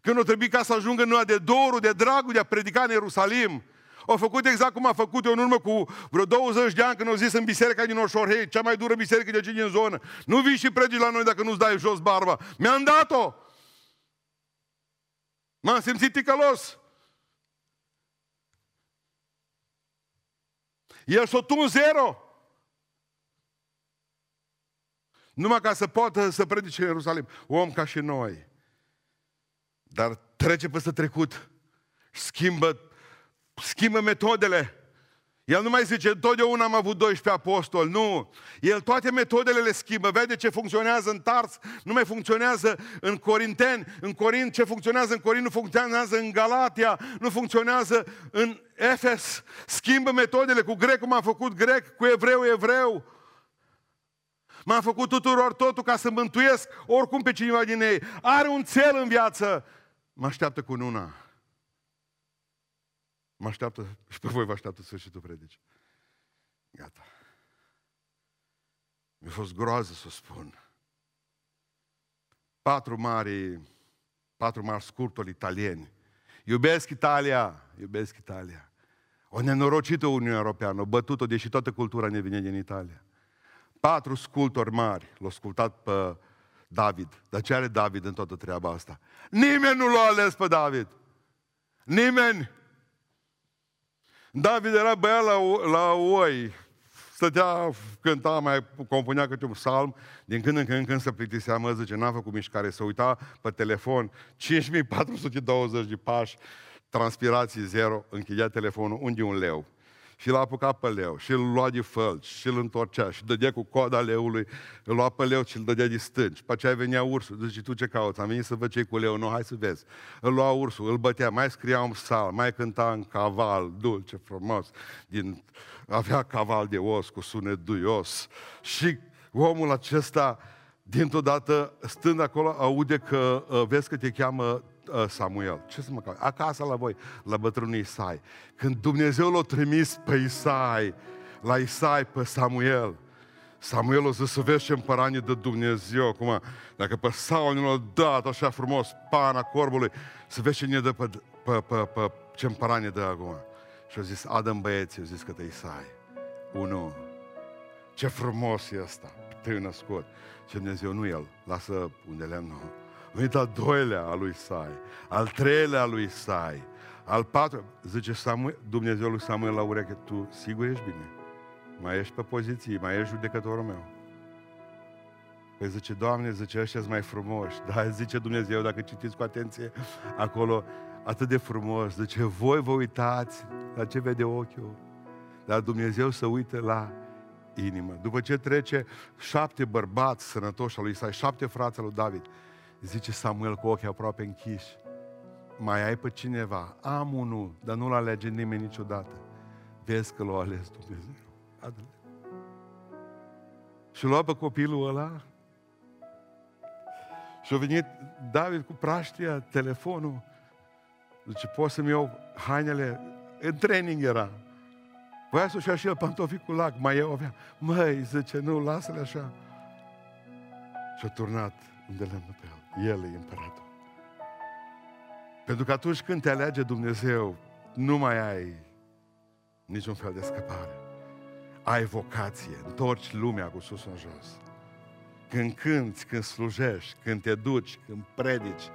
Când o trebuie ca să ajungă în de dorul, de dragul de a predica în Ierusalim, au făcut exact cum a făcut eu în urmă cu vreo 20 de ani când au zis în biserica din Oșorhei, cea mai dură biserică de aici din zonă. Nu vii și predici la noi dacă nu-ți dai jos barba. Mi-am dat-o! M-am simțit ticălos. El s-a tuns zero. Numai ca să poată să predice în Ierusalim. Om ca și noi. Dar trece peste trecut. Schimbă, schimbă metodele. El nu mai zice, întotdeauna am avut 12 apostoli. Nu. El toate metodele le schimbă. Vede ce funcționează în Tars, nu mai funcționează în Corinteni. În Corint, ce funcționează în Corint, nu funcționează în Galatia, nu funcționează în Efes. Schimbă metodele cu grec, cum a făcut grec, cu evreu, evreu. M-am făcut tuturor totul ca să mântuiesc oricum pe cineva din ei. Are un cel în viață. Mă așteaptă cu una. Mă așteaptă [LAUGHS] și pe voi vă așteaptă sfârșitul predici. Gata. Mi-a fost groază să o spun. Patru mari, patru mari scurtori italieni. Iubesc Italia, iubesc Italia. O nenorocită Uniunea Europeană, o bătut-o, deși toată cultura ne vine din Italia. Patru sculptori mari l-au sculptat pe David. Dar ce are David în toată treaba asta? Nimeni nu l-a ales pe David. Nimeni. David era băiat la, la oi, stătea, cânta, mai compunea câte un psalm, din când în când, când se plictisea, mă zice, n-a făcut mișcare, să uita pe telefon, [LAUGHS] 5420 de pași, transpirații zero, închidea telefonul, unde un leu? Și l-a apucat pe leu și îl lua de fălci și îl întorcea și dădea cu coada leului, îl lua pe leu și îl dădea de stânci. Pe aceea venea ursul, zice, tu ce cauți? Am venit să văd ce cu leu, nu, hai să vezi. Îl lua ursul, îl bătea, mai scria un sal, mai cânta în caval, dulce, frumos, din, avea caval de os cu sunet duios. Și omul acesta, dintr-o dată, stând acolo, aude că, uh, vezi că te cheamă uh, Samuel. Ce să mă caut? Acasă la voi, la bătrânul Isai. Când Dumnezeu l-a trimis pe Isai, la Isai, pe Samuel, Samuel o zis să vezi ce împăranie de Dumnezeu. Acum, dacă pe Saul nu l-a dat așa frumos pana corbului, să vezi ce ne dă pe, pe, pe, pe ce împăranie dă acum. Și a zis, Adam băieții, a zis că te Isai. Unu. Ce frumos e ăsta, te născut. Și Dumnezeu, nu el, lasă unde le nu. A venit al doilea al lui Isai, al treilea al lui Isai, al patru, zice Samuel, Dumnezeu lui Samuel la ureche, tu sigur ești bine? Mai ești pe poziție, mai ești judecătorul meu. Păi zice, Doamne, zice, ăștia mai frumoși. Dar zice Dumnezeu, dacă citiți cu atenție, acolo, atât de frumos. Zice, voi vă uitați la ce vede ochiul. Dar Dumnezeu să uite la inimă. După ce trece șapte bărbați sănătoși al lui Isai, șapte frați al lui David, zice Samuel cu ochii aproape închiși, mai ai pe cineva? Am unul, dar nu-l alege nimeni niciodată. Vezi că l-a ales Dumnezeu. Adele. Și lua pe copilul ăla și a venit David cu praștia, telefonul. Zice, poți să-mi iau hainele? În training era. Voia să-și ia și el pantofii cu lac, mai eu avea. Măi, zice, nu, lasă-le așa. Și-a turnat unde le pe el. El e împăratul. Pentru că atunci când te alege Dumnezeu, nu mai ai niciun fel de scăpare. Ai vocație, întorci lumea cu sus în jos. Când cânți, când slujești, când te duci, când predici,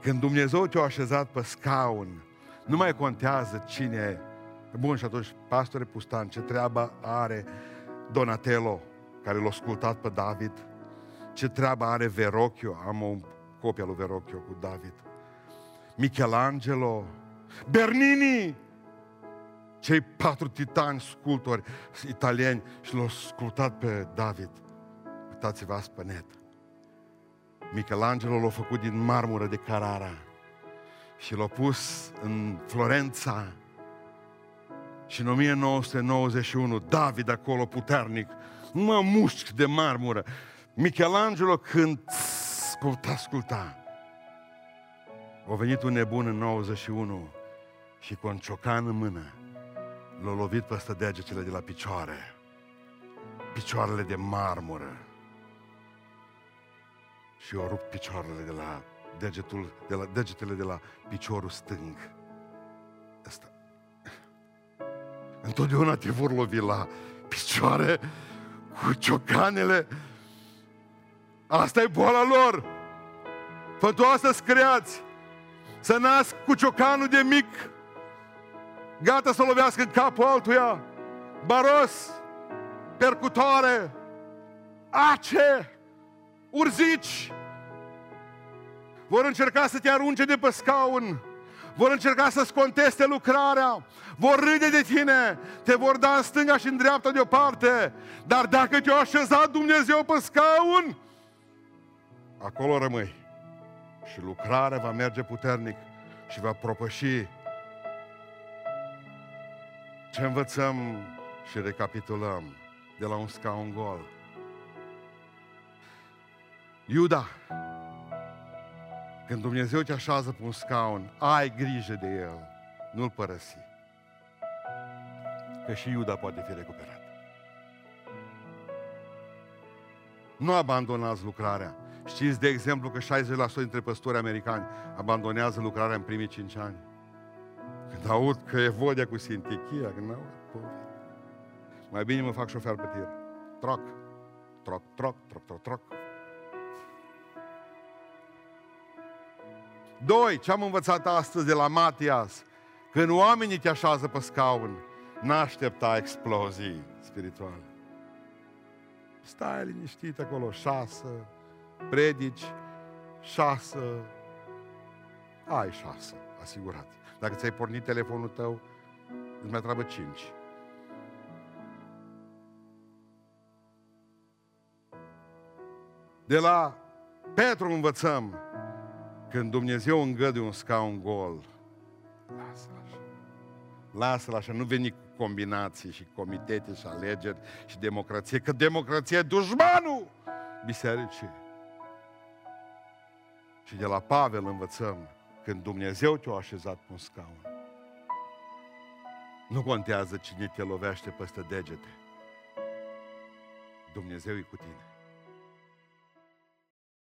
când Dumnezeu te-a așezat pe scaun, nu mai contează cine e. Bun, și atunci, pastore Pustan, ce treabă are Donatello, care l-a ascultat pe David? Ce treabă are Verocchio? Am o copie lui Verocchio cu David. Michelangelo, Bernini, cei patru titani sculptori italieni și l-au ascultat pe David. Uitați-vă pe net. Michelangelo l-a făcut din marmură de Carrara și l-a pus în Florența și în 1991 David acolo puternic, mă mușchi de marmură. Michelangelo când asculta, asculta. A venit un nebun în 91 și cu un ciocan în mână l-a lovit peste degetele de la picioare. Picioarele de marmură. Și a rupt picioarele de la, degetul, de la degetele de la piciorul stâng. Asta. Întotdeauna te vor lovi la picioare cu ciocanele. Asta e boala lor. Pentru asta creați. Să nasc cu ciocanul de mic. Gata să lovească în capul altuia. Baros, percutoare, ace, urzici. Vor încerca să te arunce de pe scaun. Vor încerca să-ți conteste lucrarea. Vor râde de tine. Te vor da în stânga și în dreapta deoparte. Dar dacă te-a așezat Dumnezeu pe scaun, acolo rămâi. Și lucrarea va merge puternic și va propăși ce învățăm și recapitulăm de la un scaun gol. Iuda, când Dumnezeu te așează pe un scaun, ai grijă de el, nu-l părăsi. Că și Iuda poate fi recuperat. Nu abandonați lucrarea. Știți, de exemplu, că 60% dintre păstori americani abandonează lucrarea în primii 5 ani. Când aud că e vodea cu sintichia, când aud, mai bine mă fac șofer pe tir. Troc, troc, troc, troc, troc, troc. Doi, ce am învățat astăzi de la Matias? Când oamenii te așează pe scaun, n-aștepta explozii spirituale. Stai liniștit acolo, șasă, predici, șasă, ai șasă, asigurat. Dacă ți-ai pornit telefonul tău, îți mai treabă cinci. De la Petru învățăm când Dumnezeu îngăduie un scaun gol, lasă-l așa. Lasă-l așa, nu veni cu combinații și comitete și alegeri și democrație, că democrația e dușmanul bisericii. Și de la Pavel învățăm, când Dumnezeu te-a așezat pe un scaun, nu contează cine te lovește peste degete. Dumnezeu e cu tine.